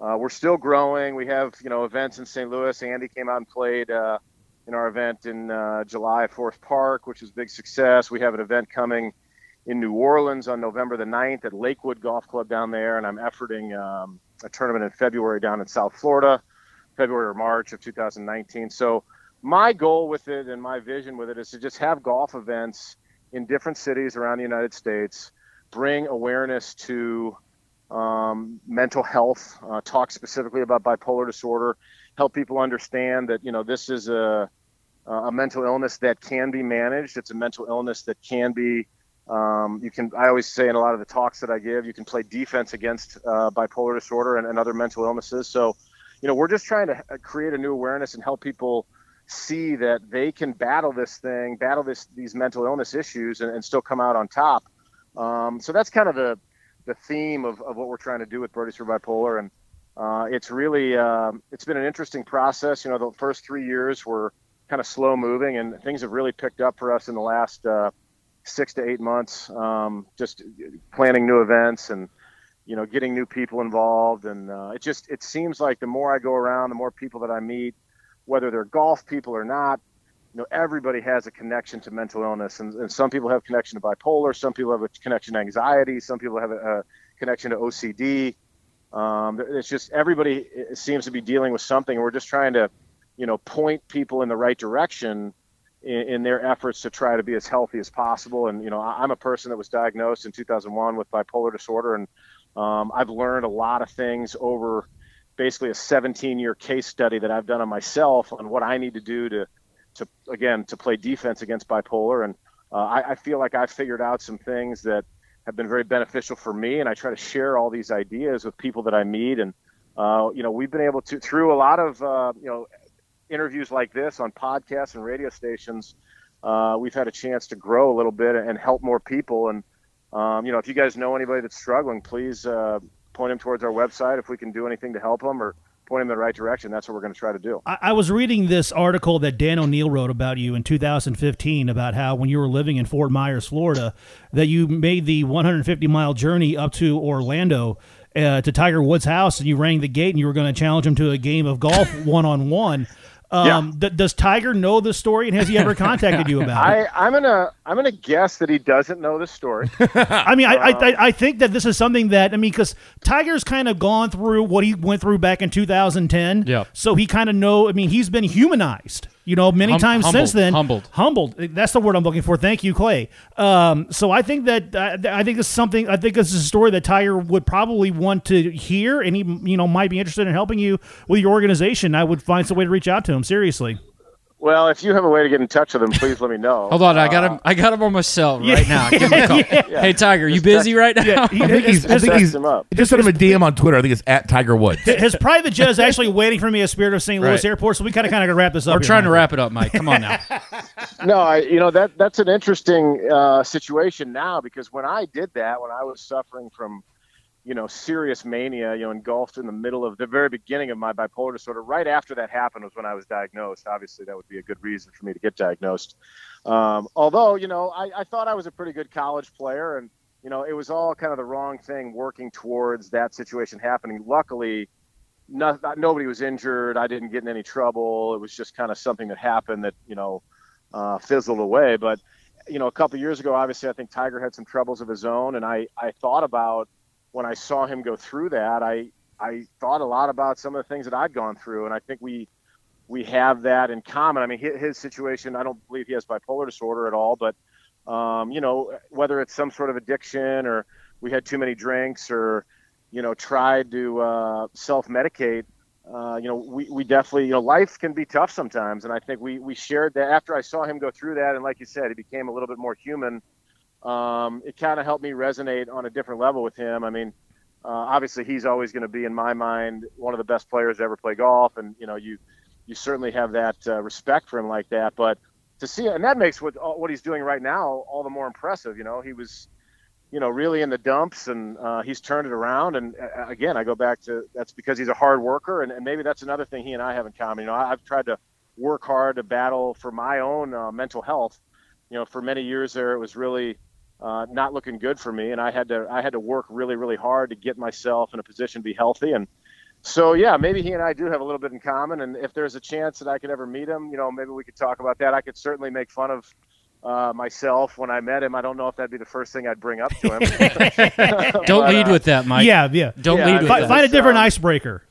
Uh, we're still growing. We have you know events in st louis. Andy came out and played uh, in our event in uh, july at forest park which was a big success we have an event coming in new orleans on november the 9th at lakewood golf club down there and i'm efforting um, a tournament in february down in south florida February or March of 2019. So my goal with it and my vision with it is to just have golf events in different cities around the United States, bring awareness to um, mental health, uh, talk specifically about bipolar disorder, help people understand that you know this is a a mental illness that can be managed. It's a mental illness that can be um, you can. I always say in a lot of the talks that I give, you can play defense against uh, bipolar disorder and, and other mental illnesses. So you know, we're just trying to uh, create a new awareness and help people see that they can battle this thing, battle this these mental illness issues, and, and still come out on top. Um, so that's kind of the the theme of, of what we're trying to do with Birdies for Bipolar, and uh, it's really um, it's been an interesting process. You know, the first three years were kind of slow moving, and things have really picked up for us in the last uh, six to eight months. Um, just planning new events and you know, getting new people involved, and uh, it just it seems like the more I go around, the more people that I meet, whether they're golf people or not, you know, everybody has a connection to mental illness, and, and some people have connection to bipolar, some people have a connection to anxiety, some people have a, a connection to OCD. Um, it's just everybody seems to be dealing with something, we're just trying to, you know, point people in the right direction in, in, their efforts to try to be as healthy as possible. And you know, I'm a person that was diagnosed in 2001 with bipolar disorder, and um, I've learned a lot of things over basically a 17 year case study that I've done on myself on what I need to do to, to again, to play defense against bipolar. And uh, I, I, feel like I've figured out some things that have been very beneficial for me. And I try to share all these ideas with people that I meet. And, uh, you know, we've been able to, through a lot of, uh, you know, interviews like this on podcasts and radio stations, uh, we've had a chance to grow a little bit and help more people. And, um, you know, if you guys know anybody that's struggling, please uh, point them towards our website if we can do anything to help them or point them in the right direction. That's what we're going to try to do. I, I, was reading this article that Dan O'Neill wrote about you in 2015 about how when you were living in Fort Myers, Florida, that you made the 150 mile journey up to Orlando. Uh, to Tiger Woods' house, and you rang the gate, and you were going to challenge him to a game of golf [laughs] one on one. Um, yeah. th- does Tiger know the story, and has he ever contacted you about [laughs] it? I, am gonna I'm gonna guess that he doesn't know the story. [laughs] I mean, I, I, um, I think that this is something that I mean, because Tiger's kind of gone through what he went through back in 2010. Yeah. So he kind of know. I mean, he's been humanized you know, many hum- times humbled, since then. Humbled. Humbled. That's the word I'm looking for. Thank you, Clay. Um, so I think that uh, I think it's something. I think this is a story that Tiger would probably want to hear, and he, you know, might be interested in helping you with your organization. I would find some way to reach out to him. Seriously. Well, if you have a way to get in touch with him, please let me know. [laughs] Hold on, uh, I got him. I got him on my cell right yeah, now. Give him a [laughs] call. Yeah. Hey, Tiger, you busy right now? Yeah, he, I think he's. I think he's him up. Just sent him a DM on Twitter. I think it's at Tiger Woods. [laughs] His private jet is actually waiting for me at Spirit of St. Louis right. Airport, so we kind of kind of gotta wrap this up. We're trying to wrap it up, Mike. Come on now. no, I, you know that that's an interesting uh, situation now because when I did that, when I was suffering from you know, serious mania, you know, engulfed in the middle of the very beginning of my bipolar disorder. Right after that happened was when I was diagnosed. Obviously, that would be a good reason for me to get diagnosed. Um, although, you know, I, I thought I was a pretty good college player, and you know, it was all kind of the wrong thing working towards that situation happening. Luckily, not, nobody was injured. I didn't get in any trouble. It was just kind of something that happened that you know uh, fizzled away. But you know, a couple years ago, obviously, I think Tiger had some troubles of his own, and I I thought about when I saw him go through that, I I thought a lot about some of the things that I'd gone through, and I think we we have that in common. I mean, his, his situation, I don't believe he has bipolar disorder at all, but um, you know, whether it's some sort of addiction or we had too many drinks or you know tried to uh, self-medicate uh, you know we, we definitely you know life can be tough sometimes and i think we we shared that after i saw him go through that and like you said he became a little bit more human um, it kind of helped me resonate on a different level with him i mean uh, obviously he's always going to be in my mind one of the best players to ever play golf and you know you you certainly have that uh, respect for him like that but to see and that makes what what he's doing right now all the more impressive you know he was you know, really in the dumps, and uh, he's turned it around. And uh, again, I go back to that's because he's a hard worker, and, and, maybe that's another thing he and I have in common. You know, I've tried to work hard to battle for my own uh, mental health. You know, for many years there, it was really uh, not looking good for me, and I had to I had to work really really hard to get myself in a position to be healthy. And so, yeah, maybe he and I do have a little bit in common. And if there's a chance that I could ever meet him, you know, maybe we could talk about that. I could certainly make fun of uh, myself when I met him. I don't know if that'd be the first thing I'd bring up to him. [laughs] [laughs] don't but, lead uh, with that, Mike. Yeah, yeah. Don't yeah, lead I with find, that. Find a different um, icebreaker.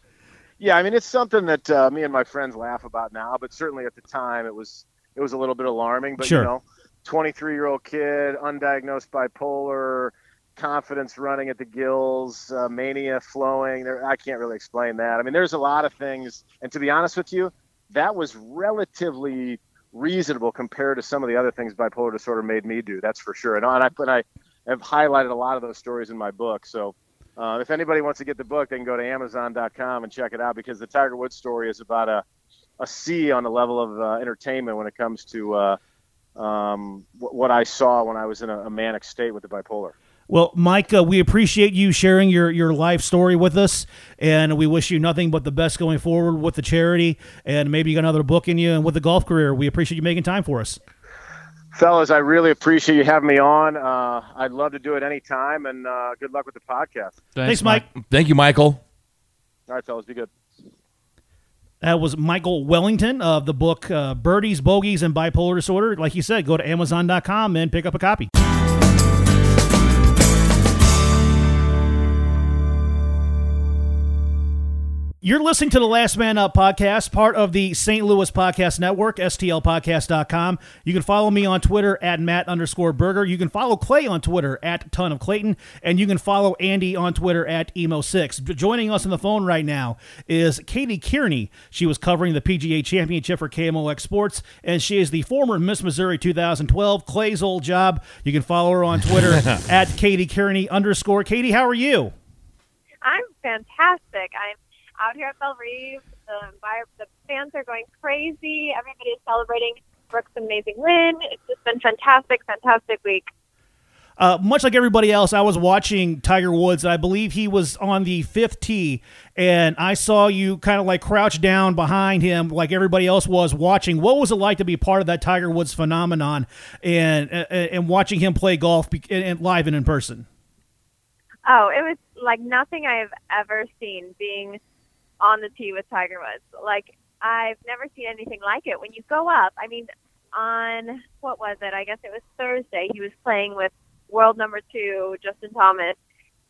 Yeah, I mean it's something that uh, me and my friends laugh about now, but certainly at the time it was it was a little bit alarming. But sure. you know, 23 year old kid, undiagnosed bipolar, confidence running at the gills, uh, mania flowing. There, I can't really explain that. I mean, there's a lot of things, and to be honest with you, that was relatively reasonable compared to some of the other things bipolar disorder made me do. That's for sure. And I and I have highlighted a lot of those stories in my book. So uh, if anybody wants to get the book, they can go to Amazon.com and check it out because the Tiger Woods story is about a a C on the level of uh, entertainment when it comes to uh, um, what I saw when I was in a, a manic state with the bipolar. Well, Mike, uh, we appreciate you sharing your, your life story with us, and we wish you nothing but the best going forward with the charity, and maybe you got another book in you, and with the golf career. We appreciate you making time for us. Fellas, I really appreciate you having me on. Uh, I'd love to do it anytime, and uh, good luck with the podcast. Thanks, Thanks Mike. Thank you, Michael. All right, fellas, be good. That was Michael Wellington of the book uh, Birdies, Bogies, and Bipolar Disorder. Like you said, go to Amazon.com and pick up a copy. You're listening to the Last Man Up podcast, part of the St. Louis Podcast Network, STLPodcast.com. You can follow me on Twitter at Matt underscore Berger. You can follow Clay on Twitter at Ton of Clayton. And you can follow Andy on Twitter at Emo6. Joining us on the phone right now is Katie Kearney. She was covering the PGA Championship for KMOX Sports, and she is the former Miss Missouri 2012, Clay's old job. You can follow her on Twitter [laughs] at Katie Kearney underscore. Katie, how are you? I'm fantastic. I'm out here at Bellerive. The, the fans are going crazy. Everybody is celebrating Brooks' amazing win. It's just been fantastic, fantastic week. Uh, much like everybody else, I was watching Tiger Woods. I believe he was on the fifth tee, and I saw you kind of like crouch down behind him, like everybody else was watching. What was it like to be part of that Tiger Woods phenomenon and and, and watching him play golf and live and in person? Oh, it was like nothing I've ever seen. Being on the tee with Tiger Woods. Like I've never seen anything like it. When you go up, I mean, on what was it? I guess it was Thursday. He was playing with world number two, Justin Thomas.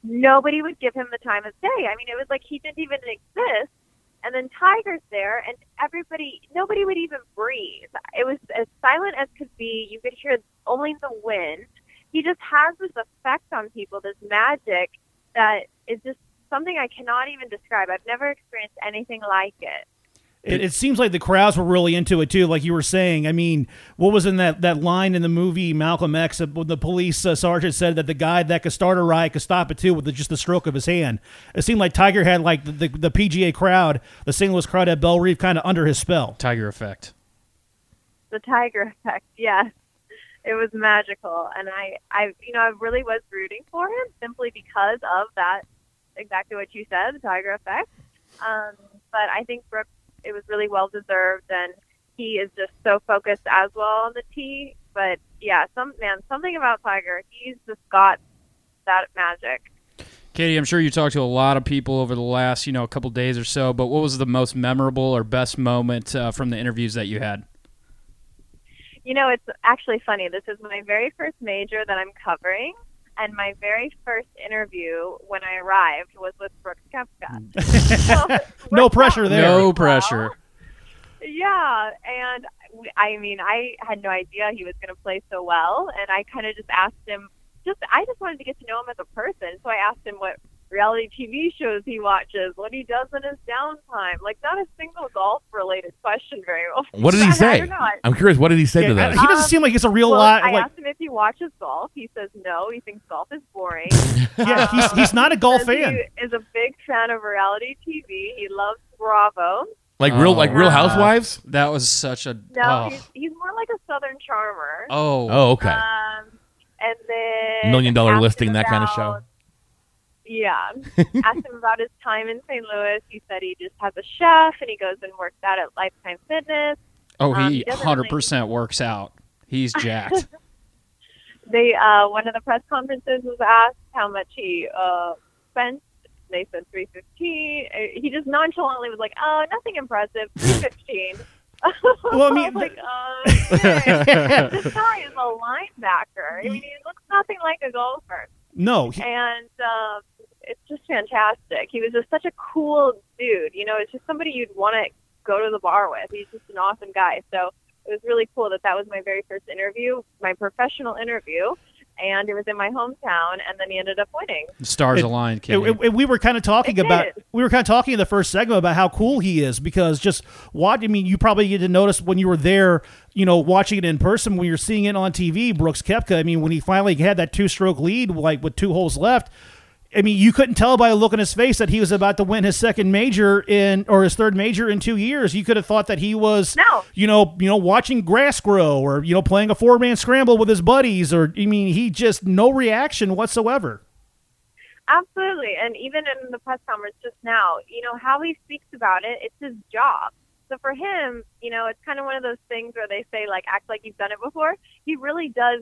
Nobody would give him the time of day. I mean, it was like he didn't even exist. And then Tiger's there, and everybody, nobody would even breathe. It was as silent as could be. You could hear only the wind. He just has this effect on people, this magic that is just something I cannot even describe. I've never experienced anything like it. It, it, seems like the crowds were really into it too, like you were saying. I mean, what was in that, that line in the movie Malcolm X? When the police uh, sergeant said that the guy that could start a riot could stop it too with the, just the stroke of his hand. It seemed like Tiger had like the, the, the PGA crowd, the St. Louis crowd at Bellerive kind of under his spell. Tiger effect. The Tiger effect, yes. It was magical, and I, I, you know, I really was rooting for him simply because of that exactly what you said, the Tiger effect. Um, but I think Brooks, it was really well deserved, and he is just so focused as well on the tee. But yeah, some man, something about Tiger, he's just got that magic. Katie, I'm sure you talked to a lot of people over the last, you know, a couple days or so. But what was the most memorable or best moment uh, from the interviews that you had? You know, it's actually funny. This is my very first major that I'm covering, and my very first interview when I arrived was with Brooks Koepka. [laughs] So, [laughs] No pressure there. No well. pressure. Yeah, and I mean, I had no idea he was going to play so well, and I kind of just asked him. Just I just wanted to get to know him as a person, so I asked him what reality TV shows he watches, what he does in his downtime. Like not a single golf related question very well. What did he [laughs] I say? don't know. I- I'm curious. What did he say Yeah, to that? he doesn't Um, seem like he's a real well, lot. I asked him if he watches golf. He says no. He thinks golf is boring. [laughs] yeah, he's he's not a golf Says fan. He is a big fan of reality TV. He loves Bravo. like real, like Real Oh. Housewives. That was such a. No, oh. he's, he's more like a Southern charmer. oh. Oh, okay. Um, and then Million dollar listing, him that kind of show. Yeah. [laughs] asked him about his time in St. Louis. He said he just has a chef and he goes and works out at Lifetime Fitness. Oh, Um, he he doesn't hundred percent works out. He's jacked. [laughs] They uh, one of the press conferences was asked how much he uh, spent. They said three fifteen. He just nonchalantly was like, "Oh, nothing impressive. Three fifteen. [laughs] [laughs] Well, I mean, like, uh, okay. [laughs] this guy is a linebacker. I mean, he looks nothing like a golfer. No, he- and um, it's just fantastic. He was just such a cool dude. You know, it's just somebody you'd want to go to the bar with. He's just an awesome guy. So it was really cool that that was my very first interview, my professional interview, and it was in my hometown. And then he ended up winning. Stars It- aligned, It- kid. it- it- we were kind of talking It about did. we were kind of talking in the first segment about how cool he is because just what I mean you probably didn't notice when you were there you know watching it in person when you're seeing it on TV Brooks Koepka I mean when he finally had that two stroke lead like with two holes left I mean you couldn't tell by a look on his face that he was about to win his second major in or his third major in two years you could have thought that he was No. you know you know watching grass grow or you know playing a four man scramble with his buddies or I mean he just no reaction whatsoever. Absolutely. And even in the press conference just now, you know, how he speaks about it, it's his job. So for him, you know, it's kind of one of those things where they say, like, act like you've done it before. He really does.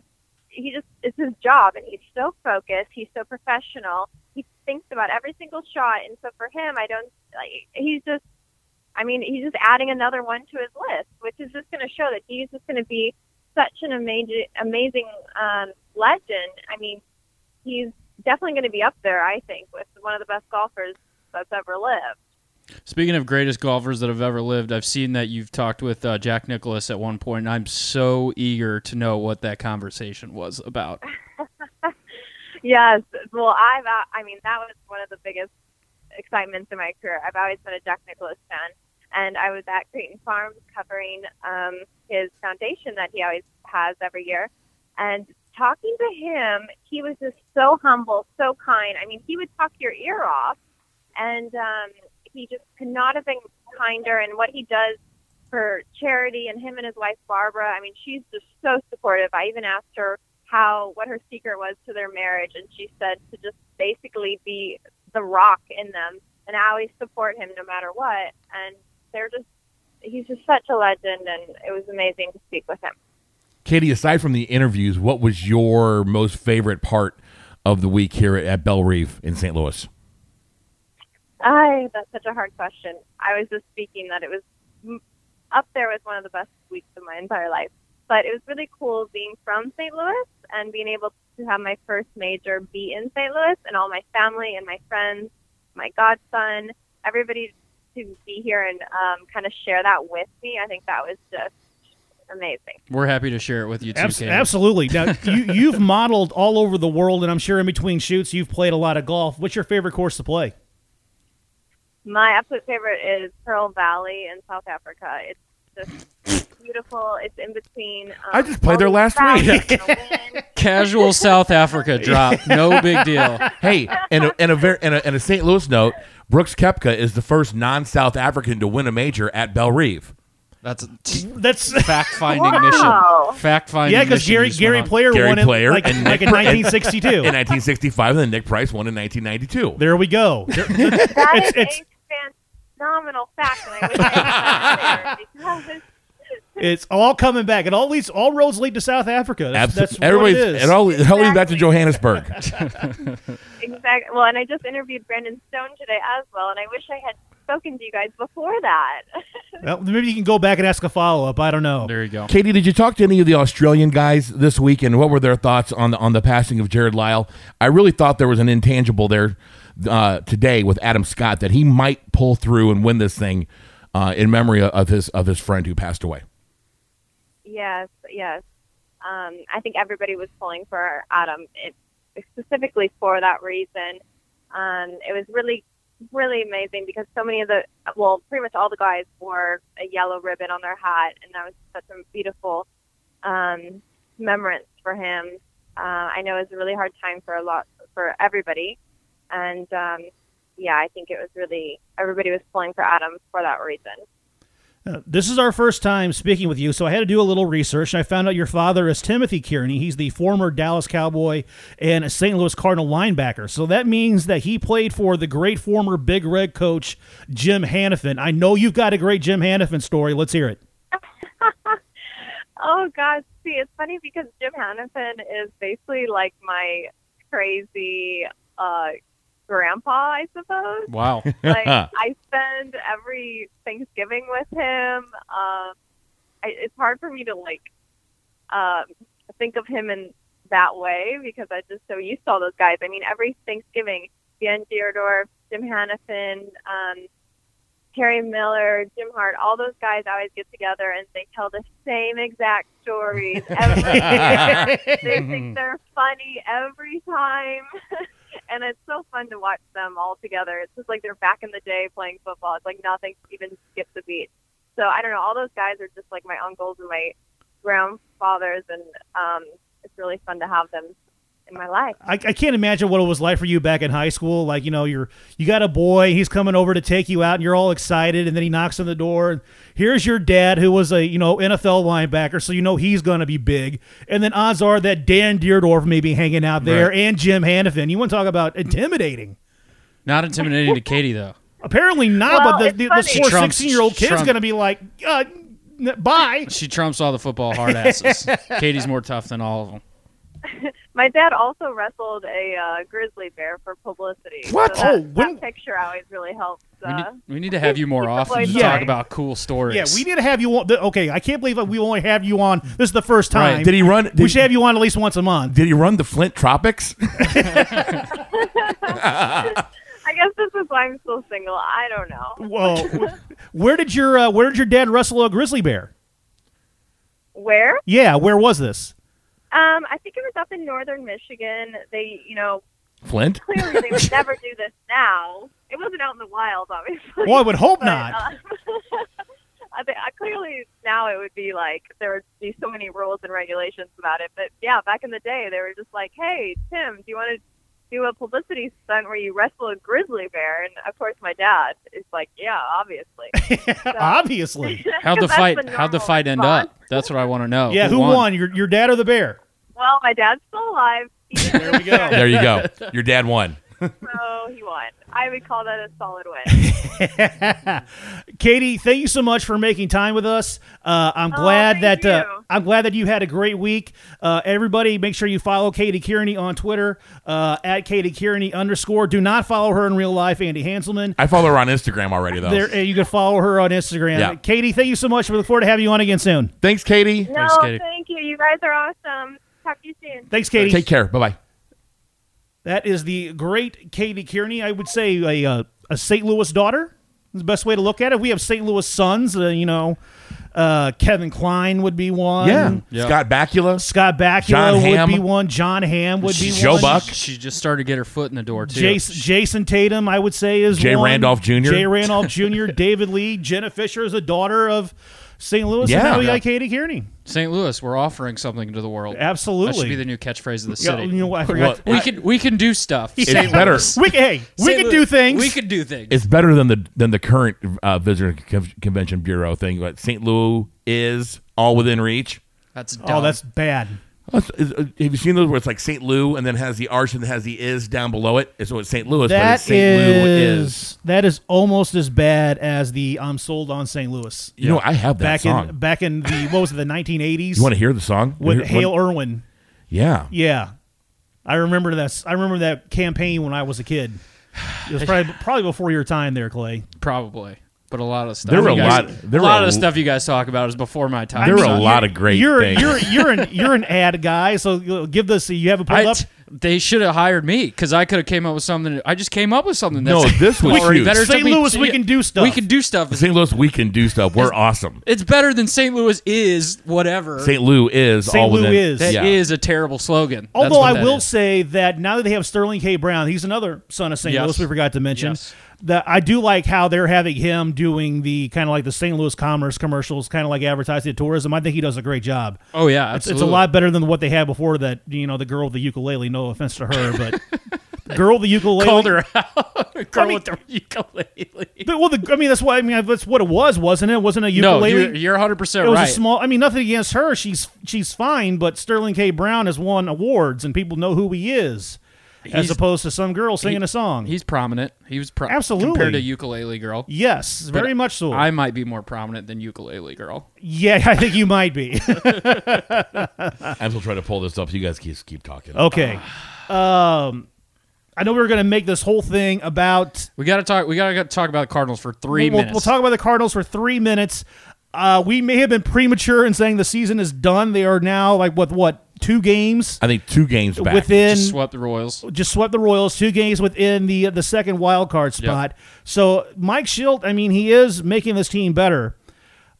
He just, it's his job. And he's so focused. He's so professional. He thinks about every single shot. And so for him, I don't, like, he's just, I mean, he's just adding another one to his list, which is just going to show that he's just going to be such an amazing, amazing um, legend. I mean, he's definitely going to be up there, I think, with one of the best golfers that's ever lived. Speaking of greatest golfers that have ever lived, I've seen that you've talked with uh, Jack Nicklaus at one point, I'm so eager to know what that conversation was about. [laughs] Yes, well, I've, uh, I mean, that was one of the biggest excitements in my career. I've always been a Jack Nicklaus fan, and I was at Creighton Farms covering um, his foundation that he always has every year, and talking to him, he was just so humble, so kind. I mean, he would talk your ear off, and um, he just could not have been kinder. And what he does for charity, and him and his wife Barbara, I mean, she's just so supportive. I even asked her how what her secret was to their marriage, and she said to just basically be the rock in them, and I always support him no matter what. And they're just he's just such a legend, and it was amazing to speak with him. Katie, aside from the interviews, what was your most favorite part of the week here at Bellerive in St. Louis? I that's such a hard question. I was just speaking that it was up there with one of the best weeks of my entire life. But it was really cool being from St. Louis and being able to have my first major be in St. Louis and all my family and my friends, my godson, everybody to be here and um, kind of share that with me. I think that was just amazing. We're happy to share it with you too, Abs- absolutely. Now [laughs] you you've modeled all over the world, and I'm sure in between shoots you've played a lot of golf. What's your favorite course to play? My absolute favorite is Pearl Valley in South Africa. It's just beautiful. It's in between. Um, I just played there last week. crowds and the wind. [laughs] Casual South Africa drop, no big deal. Hey, and a, and a very and a, and a St. Louis note: Brooks Koepka is the first non-South African to win a major at Bellerive. That's a That's [laughs] fact finding Wow. mission. Fact finding. yeah, because Gary Gary. Player Gary won it Player like, and like Nick [laughs] in 1962. In 1965, and then Nick Price won in 1992. there we go. There- It's- it's- a phenomenal fact, and I [laughs] wish I had there because it's all coming back, and all these all roads lead to South Africa. That's, that's what Everybody's it is. it all it all leads back to Johannesburg. [laughs] [laughs] exactly. Well, and I just interviewed Brandon Stone today as well, and I wish I had spoken to you guys before that. Well, maybe you can go back and ask a follow up. I don't know. There you go. Katie, did you talk to any of the Australian guys this week, and what were their thoughts on the on the passing of Jarrod Lyle? I really thought there was an intangible there uh, today with Adam Scott that he might pull through and win this thing uh, in memory of his of his friend who passed away. yes, yes. Um, I think everybody was pulling for Adam it, specifically for that reason. Um, it was really, really amazing because so many of the, well, pretty much all the guys wore a yellow ribbon on their hat, and that was such a beautiful um, remembrance for him. Uh, I know it was a really hard time for a lot for everybody, and um, yeah, I think it was really everybody was pulling for Adam for that reason. Uh, this is our first time speaking with you, so I had to do a little research, and I found out your father is Timothy Kearney. He's the former Dallas Cowboy and a St. Louis Cardinal linebacker. So that means that he played for the great former Big Red coach Jim Hanifan. I know you've got a great Jim Hanifan story. Let's hear it. [laughs] Oh gosh, see, it's funny because Jim Hanifan is basically like my crazy uh, grandpa, I suppose. Wow. [laughs] like [laughs] I spend every Thanksgiving with him. Um, I, it's hard for me to like um, think of him in that way because I'm just so used to all those guys. I mean, every Thanksgiving, Ben Dierdorf, Jim Hanifan, um, Terry Miller, Jim Hart, all those guys always get together and they tell the same exact stories [laughs] they think they're funny every time. [laughs] and it's so fun to watch them all together. It's just like they're back in the day playing football. It's like nothing even skips a beat. So I don't know. All those guys are just like my uncles and my grandfathers, and um, it's really fun to have them in my life. I, I can't imagine what it was like for you back in high school. Like, you know, you're you got a boy, he's coming over to take you out, and you're all excited, and then he knocks on the door, and here's your dad, who was a you know NFL linebacker, so you know he's going to be big, and then odds are that Dan Dierdorf may be hanging out there, Right. and Jim Hanifan. You want to talk about intimidating? Not intimidating to Katie though. Apparently not, Well, but the, the, the poor Trump's- 16 year old kid's Trump- going to be like, uh, n- bye. She trumps all the football hard asses. [laughs] Katie's more tough than all of them. [laughs] My dad also wrestled a uh, grizzly bear for publicity. What? So that, Oh, when- that picture always really helps. We need, Uh, we need to have you more keep the often to Yeah. talk about cool stories. Yeah, we need to have you on. Okay, I can't believe we only have you on. This is the first time. Did he run? Did, we should have you on at least once a month. did he run the Flint Tropics? [laughs] I guess this is why I'm still single. I don't know. Whoa, where did your uh, where did your dad wrestle a grizzly bear? Where? Yeah, where was this? Um, I think it was up in northern Michigan. They, you know, Flint? clearly they would [laughs] never do this now. It wasn't out in the wild, obviously. Well, I would hope But, not. uh, [laughs] I think uh, clearly now it would be like there would be so many rules and regulations about it. But yeah, back in the day, they were just like, "Hey, Tim, do you want to do a publicity stunt where you wrestle a grizzly bear?" And of course, my dad is like, "Yeah, obviously." [laughs] Obviously. How'd the 'Cause fight? the How'd the fight end response. up? That's what I want to know. Yeah, who won? Your your dad or the bear? Well, my dad's still alive. [laughs] There we go. There you go. [laughs] Your dad won. so he won. I would call that a solid win. [laughs] Katie, thank you so much for making time with us. Uh, I'm Oh, glad thank that uh, you. I'm glad that you had a great week. Uh, everybody, make sure you follow Katie Kearney on Twitter uh, at Katie Kearney underscore. Do not follow her in real life, Andy Hanselman. I follow her on Instagram already, though. There, you can follow her on Instagram. Yeah. Katie, thank you so much. We look forward to having you on again soon. Thanks, Katie. No, Thanks, Katie. thank you. You guys are awesome. Talk to you soon. Thanks, Katie. Take care. Bye bye. That is the great Katie Kearney. I would say a uh, a St. Louis daughter is the best way to look at it. We have St. Louis sons. Uh, you know, uh, Kevin Kline would be one. Yeah. Yeah. Scott Bakula. Scott Bakula John would Hamm. be one. Jon Hamm would be Joe one. Joe Buck. She just started to get her foot in the door too. Jason, Jayson Tatum, I would say, is Jay one. Randolph Jr.. Jay Randolph [laughs] Jr., David Lee, Jenna Fischer is a daughter of St. Louis. Yeah. and now we Yeah. got Katie Kearney. St. Louis, we're offering something to the world. Absolutely. That should be the new catchphrase of the Yeah, city. you know what? I forgot. Well, we can we can do stuff. It's St. better. We, can- hey, we St. can Louis. do things. We can do things. It's better than the than the current uh, visitor convention bureau thing. But St. Louis is all within reach. That's oh, that's bad. That's- is- uh, Have you seen those where it's like St. Lou and then has the arch and has the is down below it? So it's St. Louis, but That it's St. Lou is. is that is almost as bad as the "I'm sold on St. Louis." You know, I have that back song. in back in the what was it the 1980s you want to hear the song? with Hear- Hale Irwin. Yeah. Yeah, I remember that. I remember that campaign when I was a kid. It was probably probably before your time there, Clay. Probably. But a lot of stuff. There were a guys- lot- there a were lot a of the stuff you guys talk about is before my time. There were a lot of great You're things. you're you're an you're an [laughs] ad guy, so give this. You have a pulled I, up. they should have hired me because I could have came up with something. I just came up with something. That's No, this was already huge. better. It St. took me- Louis, we can do stuff. We can do stuff. St. Louis, we can do stuff. We're awesome. It's better than St. Louis is whatever. St. Louis is St. Louis within- is. That is yeah. a terrible slogan. Although I will is. say that now that they have Sterling K. Brown, he's another son of St. Yes. Louis. We forgot to mention Yes. That I do like how they're having him doing the kind of like the St. Louis Commerce commercials, kind of like advertising the tourism. I think he does a great job. Oh yeah, It's, absolutely. it's a lot better than what they had before. That you know the girl with the ukulele. No offense to her, but the [laughs] girl with the ukulele Called her [laughs] out. [laughs] Girl I mean- with the ukulele. But, well, the, I mean that's what I mean. That's what it was, wasn't it? Wasn't a No, ukulele? you're, you're 100 percent it was a small. I mean, nothing against her. She's she's fine, but Sterling K. Brown has won awards, and people know who he is, as opposed to some girl singing a song. He's prominent. He was pro- Absolutely. compared to ukulele girl. yes, very But much so. I might be more prominent than ukulele girl. yeah, I think you might be. [laughs] I'm still trying to pull this up. So you guys keep, keep talking. okay. Um, I know we were going to make this whole thing about We got to talk. We got to talk about the Cardinals for 3 we'll, minutes. We'll talk about the Cardinals for three minutes. Uh, we may have been premature in saying the season is done. They are now like what what two games I think two games back. within Just swept the Royals. just swept the Royals two games within the the second wild card spot. So Mike Shildt, I mean, he is making this team better.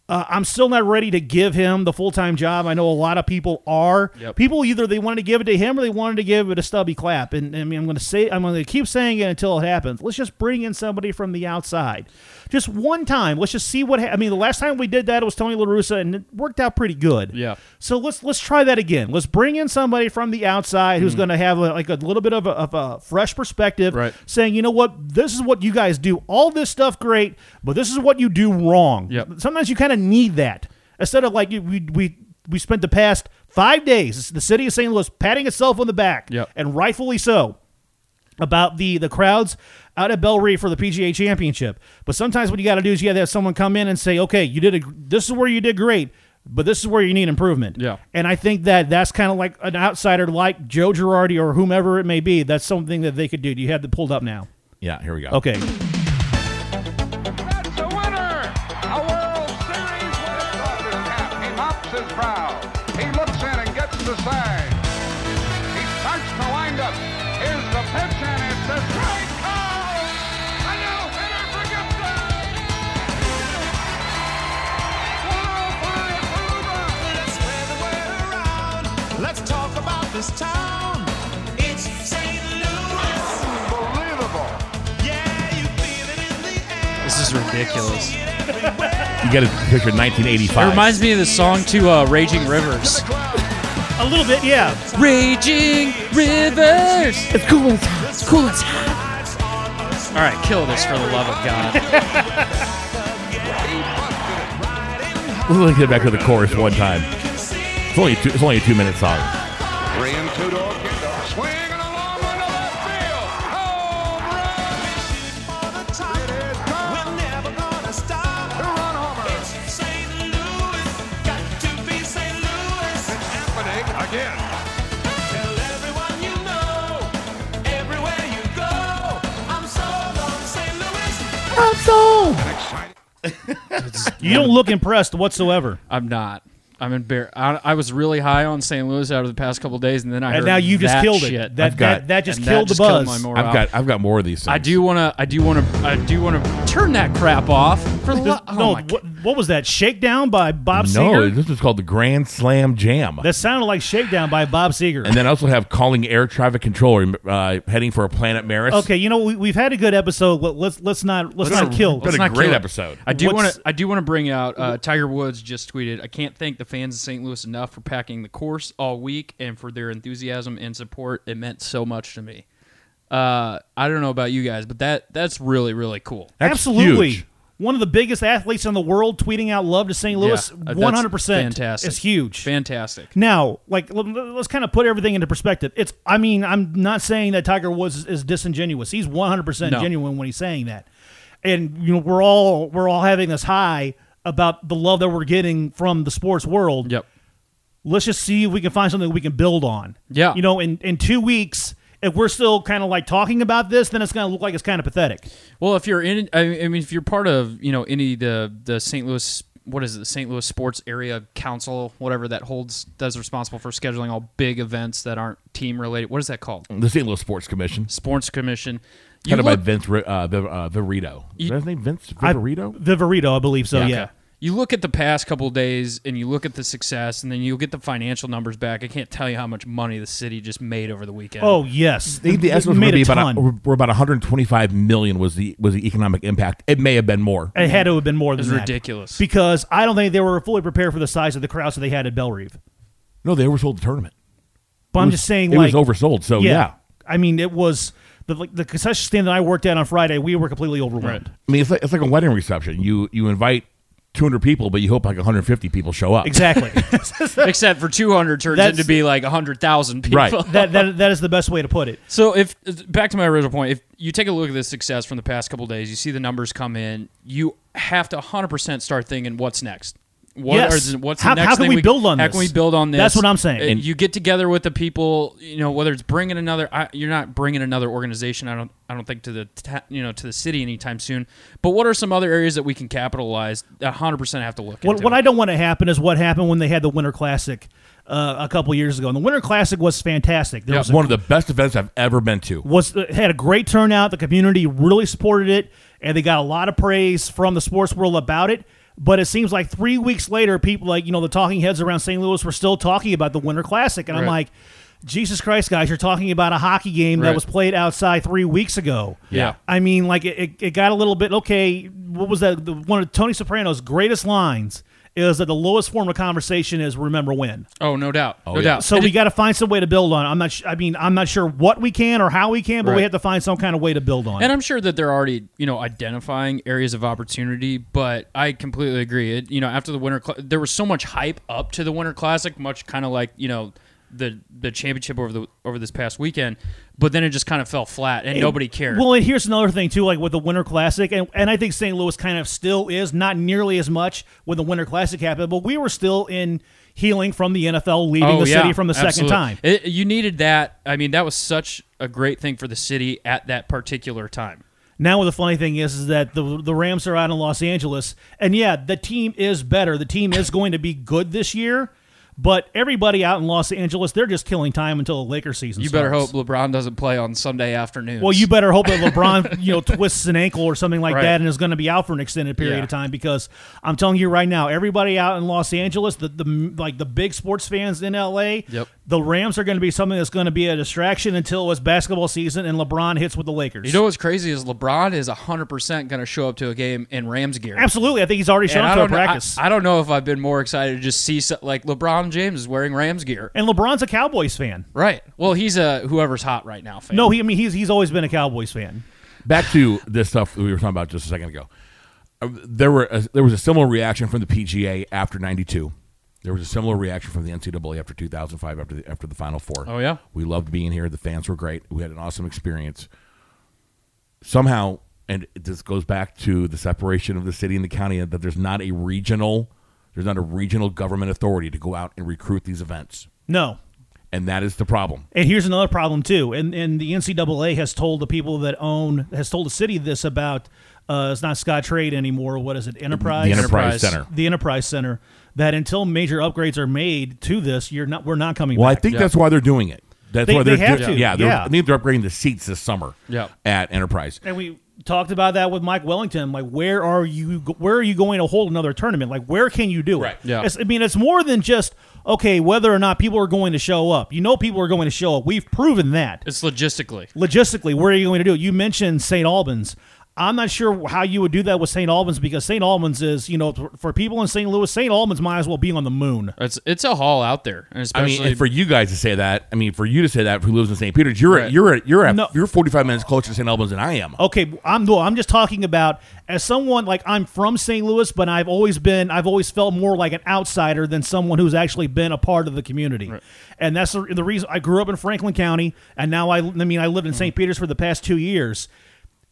Uh, I'm still not ready to give him the full time job. I know a lot of people are. Yep. People either they wanted to give it to him or they wanted to give it a stubby clap. And I mean, I'm going to say I'm going to keep saying it until it happens. Let's just bring in somebody from the outside, just one time. Let's just see what. Ha- I mean, the last time we did that it was Tony La Russa, and it worked out pretty good. Yeah. So let's let's try that again. Let's bring in somebody from the outside Mm-hmm. who's going to have a, like a little bit of a, of a fresh perspective, Right. saying, you know what, this is what you guys do. All this stuff great, but this is what you do wrong. Yep. Sometimes you kind of need that instead of like we we we spent the past five days, the city of St. Louis, patting itself on the back, Yep. and rightfully so about the the crowds out at Bellerive for the PGA Championship. But sometimes what you got to do is you got to have someone come in and say, "Okay, you did a, this is where you did great, but this is where you need improvement." Yeah. And I think that that's kind of like an outsider like Joe Girardi or whomever it may be. That's something that they could do. Do you have it pulled up now? yeah, here we go. Okay. Ridiculous. You got to picture 1985. It reminds me of the song to uh, Raging Rivers. A little bit, yeah. Raging Rivers. It's cool. It's. It's cool. It's hot. All right, kill this for the love of God. Let's get back to the chorus one time. It's only a two, it's only a two minute song. You don't look impressed whatsoever. I'm not. I'm embarrassed. I, I was really high on St. Louis out of the past couple days, and then I And heard now you just that killed shit. it. That, got- that that just killed that the just killed buzz. my morale. I've got I've got more of these things. I do want to. I do want to. I do want to turn that crap off for the. Lo- oh no, my what, what was that? Shakedown by Bob No, Seger? this was called the Grand Slam Jam. That sounded like Shakedown by Bob Seger. and then I also have calling air traffic control, uh, heading for a Planet Maris. Okay, you know we, we've had a good episode. Let, let's let's not let's, not kill. It's been a great kill episode. I do want to. I do want to bring out. Uh, Tiger Woods just tweeted. I can't thank the fans of St. Louis enough for packing the course all week and for their enthusiasm and support. It meant so much to me. Uh, I don't know about you guys, but that that's really really cool. That's Absolutely. huge. One of the biggest athletes in the world tweeting out love to St. Louis. Yeah, uh, that's One hundred percent. Fantastic. It's huge. Fantastic. Now, like, l- l- let's kind of put everything into perspective. It's, I mean, I'm not saying that Tiger Woods is, is disingenuous. He's 100% genuine when he's saying that. And, you know, we're all, we're all having this high about the love that we're getting from the sports world. Yep. Let's just see if we can find something we can build on. Yeah. You know, in, in two weeks, if we're still kind of like talking about this, then it's going to look like it's kind of pathetic. Well, if you're in, I mean, if you're part of, you know, any the the St. Louis, what is it, the St. Louis Sports Area Council, whatever that holds, that's responsible for scheduling all big events that aren't team related. What is that called? The St. Louis Sports Commission, Sports Commission. You headed by look- Vince Ri- uh, Viv- uh, Viverito. Is that his name? Vince Viverito? Viverito, I believe so. Yeah. You look at the past couple of days and you look at the success, and then you get the financial numbers back. I can't tell you how much money the city just made over the weekend. Oh yes, I the It estimate made would be a about ton. a, we're about 125 million was the was the economic impact. It may have been more. it had to have been more it than was that. ridiculous. because I don't think they were fully prepared for the size of the crowds that they had at Bellerive. No, they oversold the tournament. But It I'm was- just saying, it like, was oversold. So yeah. I mean, it was the like, the concession stand that I worked at on Friday. We were completely overwhelmed. I mean, it's like it's like a wedding reception. You you invite 200 people, but you hope like 150 people show up. Exactly. [laughs] [laughs] Except for 200 turns That's- into be like 100,000 people. Right. [laughs] that, that that is the best way to put it. So if back to my original point, if you take a look at the success from the past couple days, you see the numbers come in, you have to 100% start thinking what's next. What Yes. are the, what's How- the next how can thing we build on How this? can we build on this? That's what I'm saying. And- you get together with the people, you know, whether it's bringing another I, you're not bringing another organization I don't I don't think to the ta- you know to the city anytime soon. But what are some other areas that we can capitalize? 100% have to look What, into. what I don't want to happen is what happened when they had the Winter Classic uh, a couple years ago. And the Winter Classic was fantastic. There Yeah, was a one of the best events I've ever been to. was uh, had a great turnout. The community really supported it, and they got a lot of praise from the sports world about it. But it seems like three weeks later, people like you know the talking heads around St. Louis were still talking about the Winter Classic, and I'm like, Jesus Christ, guys, you're talking about a hockey game that was played outside three weeks ago. Yeah. I mean, like it, it, it got a little bit okay. What was that? The, one of Tony Soprano's greatest lines is that the lowest form of conversation is remember when. Oh, no doubt. Oh, no yeah. doubt. So And we got to find some way to build on. it. I'm not. Sh- I mean, I'm not sure what we can or how we can, but we Right. have to find some kind of way to build on. And it. I'm sure that they're already, you know, identifying areas of opportunity. But I completely agree. It, you know, after the winter, Cla- there was so much hype up to the Winter Classic, much kind of like you know the the championship over the over this past weekend. But then it just kind of fell flat, and nobody cared. Well, and here's another thing too, like with the Winter Classic, and, and I think St. Louis kind of still is not nearly as much when the Winter Classic happened, but we were still in healing from the NFL leaving oh, the city from the second Oh, time. It, you needed that. I mean, that was such a great thing for the city at that particular time. Now, the funny thing is, is that the the Rams are out in Los Angeles, and yeah, the team is better. The team is going to be good this year, but everybody out in Los Angeles, they're just killing time until the Lakers season. You better starts. hope LeBron doesn't play on Sunday afternoon. Well, you better hope that LeBron, you know, twists an ankle or something like Right. that, and is going to be out for an extended period Yeah. of time. Because I'm telling you right now, everybody out in Los Angeles, the, the like the big sports fans in LA, Yep. the Rams are going to be something that's going to be a distraction until it's basketball season and LeBron hits with the Lakers. You know what's crazy is LeBron is 100% going to show up to a game in Rams gear. Absolutely, I think he's already shown And up to a don't, I, practice. I don't know if I've been more excited to just see so, like LeBron James is wearing Rams gear. and LeBron's a Cowboys fan. Right. Well, he's a whoever's hot right now fan. No, he, I mean he's he's always been a Cowboys fan. Back to this stuff we were talking about just a second ago. Uh, There were a, there was a similar reaction from the PGA after '92. There was a similar reaction from the NCAA after 2005 after the, after the Final Four. Oh, yeah? we loved being here. The fans were great. We had an awesome experience. Somehow, and this goes back to the separation of the city and the county, that there's not a regional there's not a regional government authority to go out and recruit these events, No, and that is the problem. And here's another problem too. And and the NCAA has told the people that own has told the city this about uh, it's not Scottrade anymore. What is it? Enterprise. The Enterprise, Enterprise. Center. The Enterprise Center. That until major upgrades are made to this, you're not. We're not coming Well, I back. think that's why they're doing it. That's They- why they they're have do- to, Yeah, they're, yeah. I think they're upgrading the seats this summer. Yeah. at Enterprise. and we talked about that with Mike Wellington. Like, where are you? Where are you going to hold another tournament? Like, where can you do it? Right. Yeah. It's- I mean, it's more than just okay whether or not people are going to show up. You know, people are going to show up. We've proven that. It's logistically. logistically, where are you going to do it? You mentioned St. Albans. I'm not sure how you would do that with St. Albans because St. Albans is, you know, for people in St. Louis, St. Albans might as well be on the moon. It's it's a haul out there, and I mean, and for you guys to say that, I mean, for you to say that, who lives in St. Peter's, you're Right. you're you're at, No. you're 45 minutes closer to St. Albans than I am. Okay, I'm no, I'm just talking about as someone like I'm from St. Louis, but I've always been I've always felt more like an outsider than someone who's actually been a part of the community. And that's the, the reason I grew up in Franklin County and now I I mean I lived in mm-hmm. St. Peter's for the past 2 years.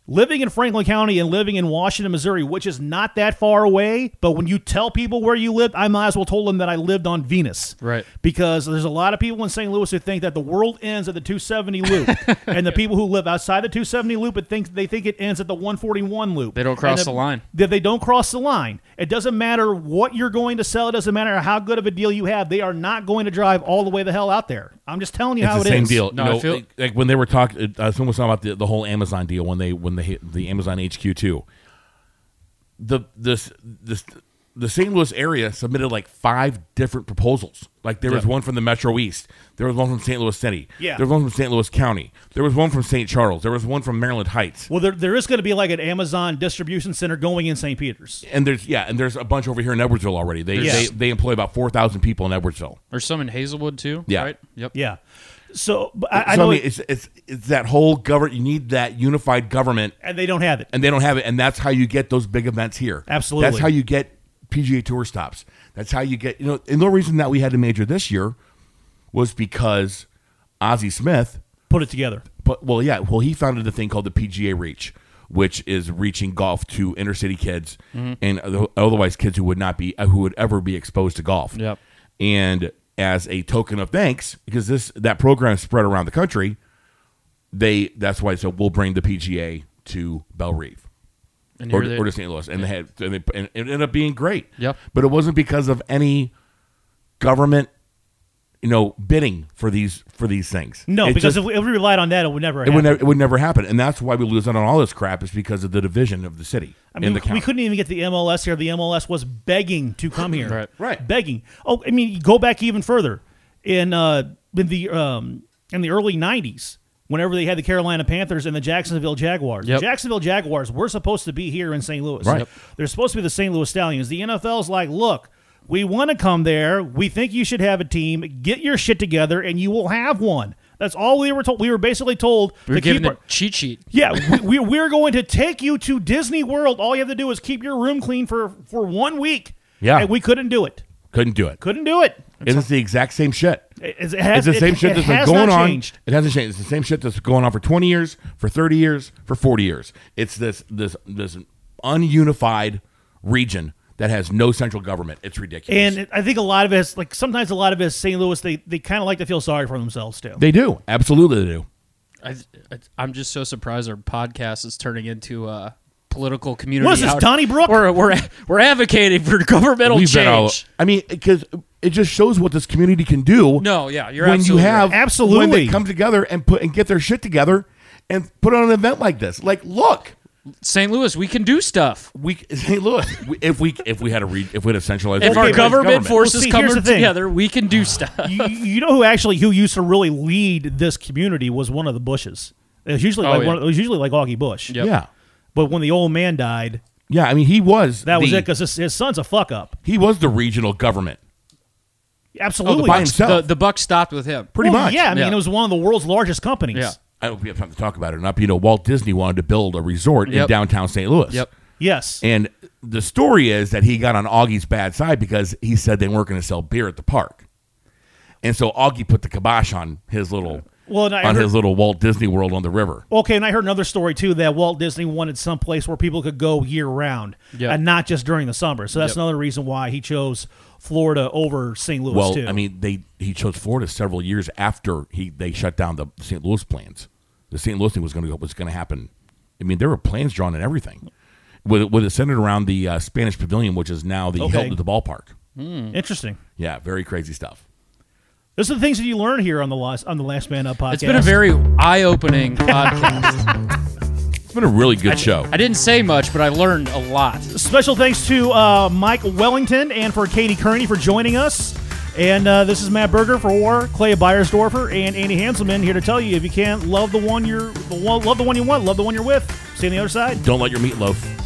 Living in Franklin County and living in Washington, Missouri, which is not that far away, but when you tell people where you lived, I might as well told them that I lived on Venus. Right. Because there's a lot of people in St. Louis who think that the world ends at the 270 loop. [laughs] and the people who live outside the 270 loop it think they think it ends at the 141 loop. They don't cross And the line. That they don't cross the line. It doesn't matter what you're going to sell, it doesn't matter how good of a deal you have. They are not going to drive all the way the hell out there. I'm just telling you It's how the it same is. deal. No, you know, feel- like, like when they were talking, uh, someone was talking about the, the whole Amazon deal when they when they hit the Amazon HQ too. The this this the St. Louis area submitted like five different proposals. Like there was Yeah. one from the Metro East, there was one from St. Louis City, Yeah. there was one from St. Louis County, there was one from St. Charles, there was one from Maryland Heights, Well, there, there is going to be like an Amazon distribution center going in St. Peters. and there's yeah, and there's a bunch over here in Edwardsville already. They Yes. they, they employ about four thousand people in Edwardsville. There's some in Hazelwood too. Yeah. Right. Yep. Yeah. So but I, I so know, I mean, it's it's it's that whole government. You need that unified government and they don't have it. and they don't have it, and that's how you get those big events here. Absolutely. that's how you get PGA Tour stops. That's how you get you know. And the reason that we had a major this year was because Ozzie Smith, Put it together. but well, yeah, well, he founded a thing called the PGA Reach, which is reaching golf to inner city kids mm-hmm. and otherwise kids who would not be who would ever be exposed to golf. Yep. And as a token of thanks, because this that program spread around the country, they that's why I said we'll bring the PGA to Bellerive or, they- or to St. Louis, and they had and, they, and it ended up being great. Yep. But it wasn't because of any government, you know, bidding for these for these things. No, It because just- if, we, if we relied on that, it would never it happen. would never it would never happen, and that's why we lose out on all this crap is because of the division of the city I mean, in the we county. couldn't even get the MLS here. The MLS was begging to come here. Right. Right. Begging. Oh, I mean, go back even further in uh, in the um, in the early '90s. Whenever they had the Carolina Panthers and the Jacksonville Jaguars, Yep. the Jacksonville Jaguars were supposed to be here in St. Louis. Right. Yep. They're supposed to be the St. Louis Stallions. The NFL's like, look, we want to come there. We think you should have a team. Get your shit together, and you will have one. That's all we were told. We were basically told We were to given keep a cheat sheet. yeah, we, we, we're going to take you to Disney World. All you have to do is keep your room clean for, for one week. Yeah. And we couldn't do it. couldn't do it. Couldn't do it. It is the exact same shit. It, it has, It's the same it- shit it that's been going on. changed. It hasn't changed. It's the same shit that's going on for twenty years, for thirty years, for forty years. It's this this this ununified region that has no central government. It's ridiculous. And I think a lot of us, like sometimes a lot of us, St. Louis, they, they kind of like to feel sorry for themselves too. they do absolutely they do. I, I, I'm just so surprised our podcast is turning into a political community. What is this, out- Donnybrook? We're, we're, we're advocating for governmental We've been all- change. I mean, because it just shows what this community can do. No, yeah, you're absolutely when you absolutely have right. Absolutely. when they come together and put and get their shit together and put on an event like this. Like, look, St. Louis, we can do stuff. we [laughs] St. Louis. we- if we if we had a re, if we had a centralized If our organized government, forces Well, see, come the thing. together, we can do ah. stuff. you, you [laughs] know who actually who used to really lead this community was one of the Busches. It was usually Oh, like yeah. one, it was usually like Augie Busch. Yep. yeah, But when the old man died, yeah. I mean, he was that was the, it because his, his son's a fuck up. he was the regional government. Absolutely. Oh, by himself. the, the buck stopped with him. Pretty Well, much. Yeah, I mean Yeah. it was one of the world's largest companies. Yeah. I don't know if we have time to talk about it enough. You know, Walt Disney wanted to build a resort in downtown St. Louis. Yep. Yes. And the story is that he got on Augie's bad side because he said they weren't going to sell beer at the park. And so Augie put the kibosh on his little Well, and I on heard- his little Walt Disney World on the river. Okay, and I heard another story too that Walt Disney wanted some place where people could go year round Yep. and not just during the summer. So that's Yep. another reason why he chose Florida over St. Louis Well, too. I mean, they he chose Florida several years after he they shut down the St. Louis plans. The St. Louis thing was going to go was going to happen. I mean, there were plans drawn and everything. With with it centered around the uh, Spanish Pavilion, which is now the Okay. Hilton at the ballpark. interesting. Yeah, very crazy stuff. Those are the things that you learn here on the last on the Last Man Up podcast. It's been a very eye-opening podcast. It's been a really good show. I didn't say much, but I learned a lot. special thanks to uh, Mike Wellington and for Katie Kearney for joining us. And uh, this is Matt Berger for War, Clay Byersdorfer, and Andy Hanselman here to tell you if you can't love the one you're the one, love the one you want, love the one you're with. See you on the other side. Don't let your meatloaf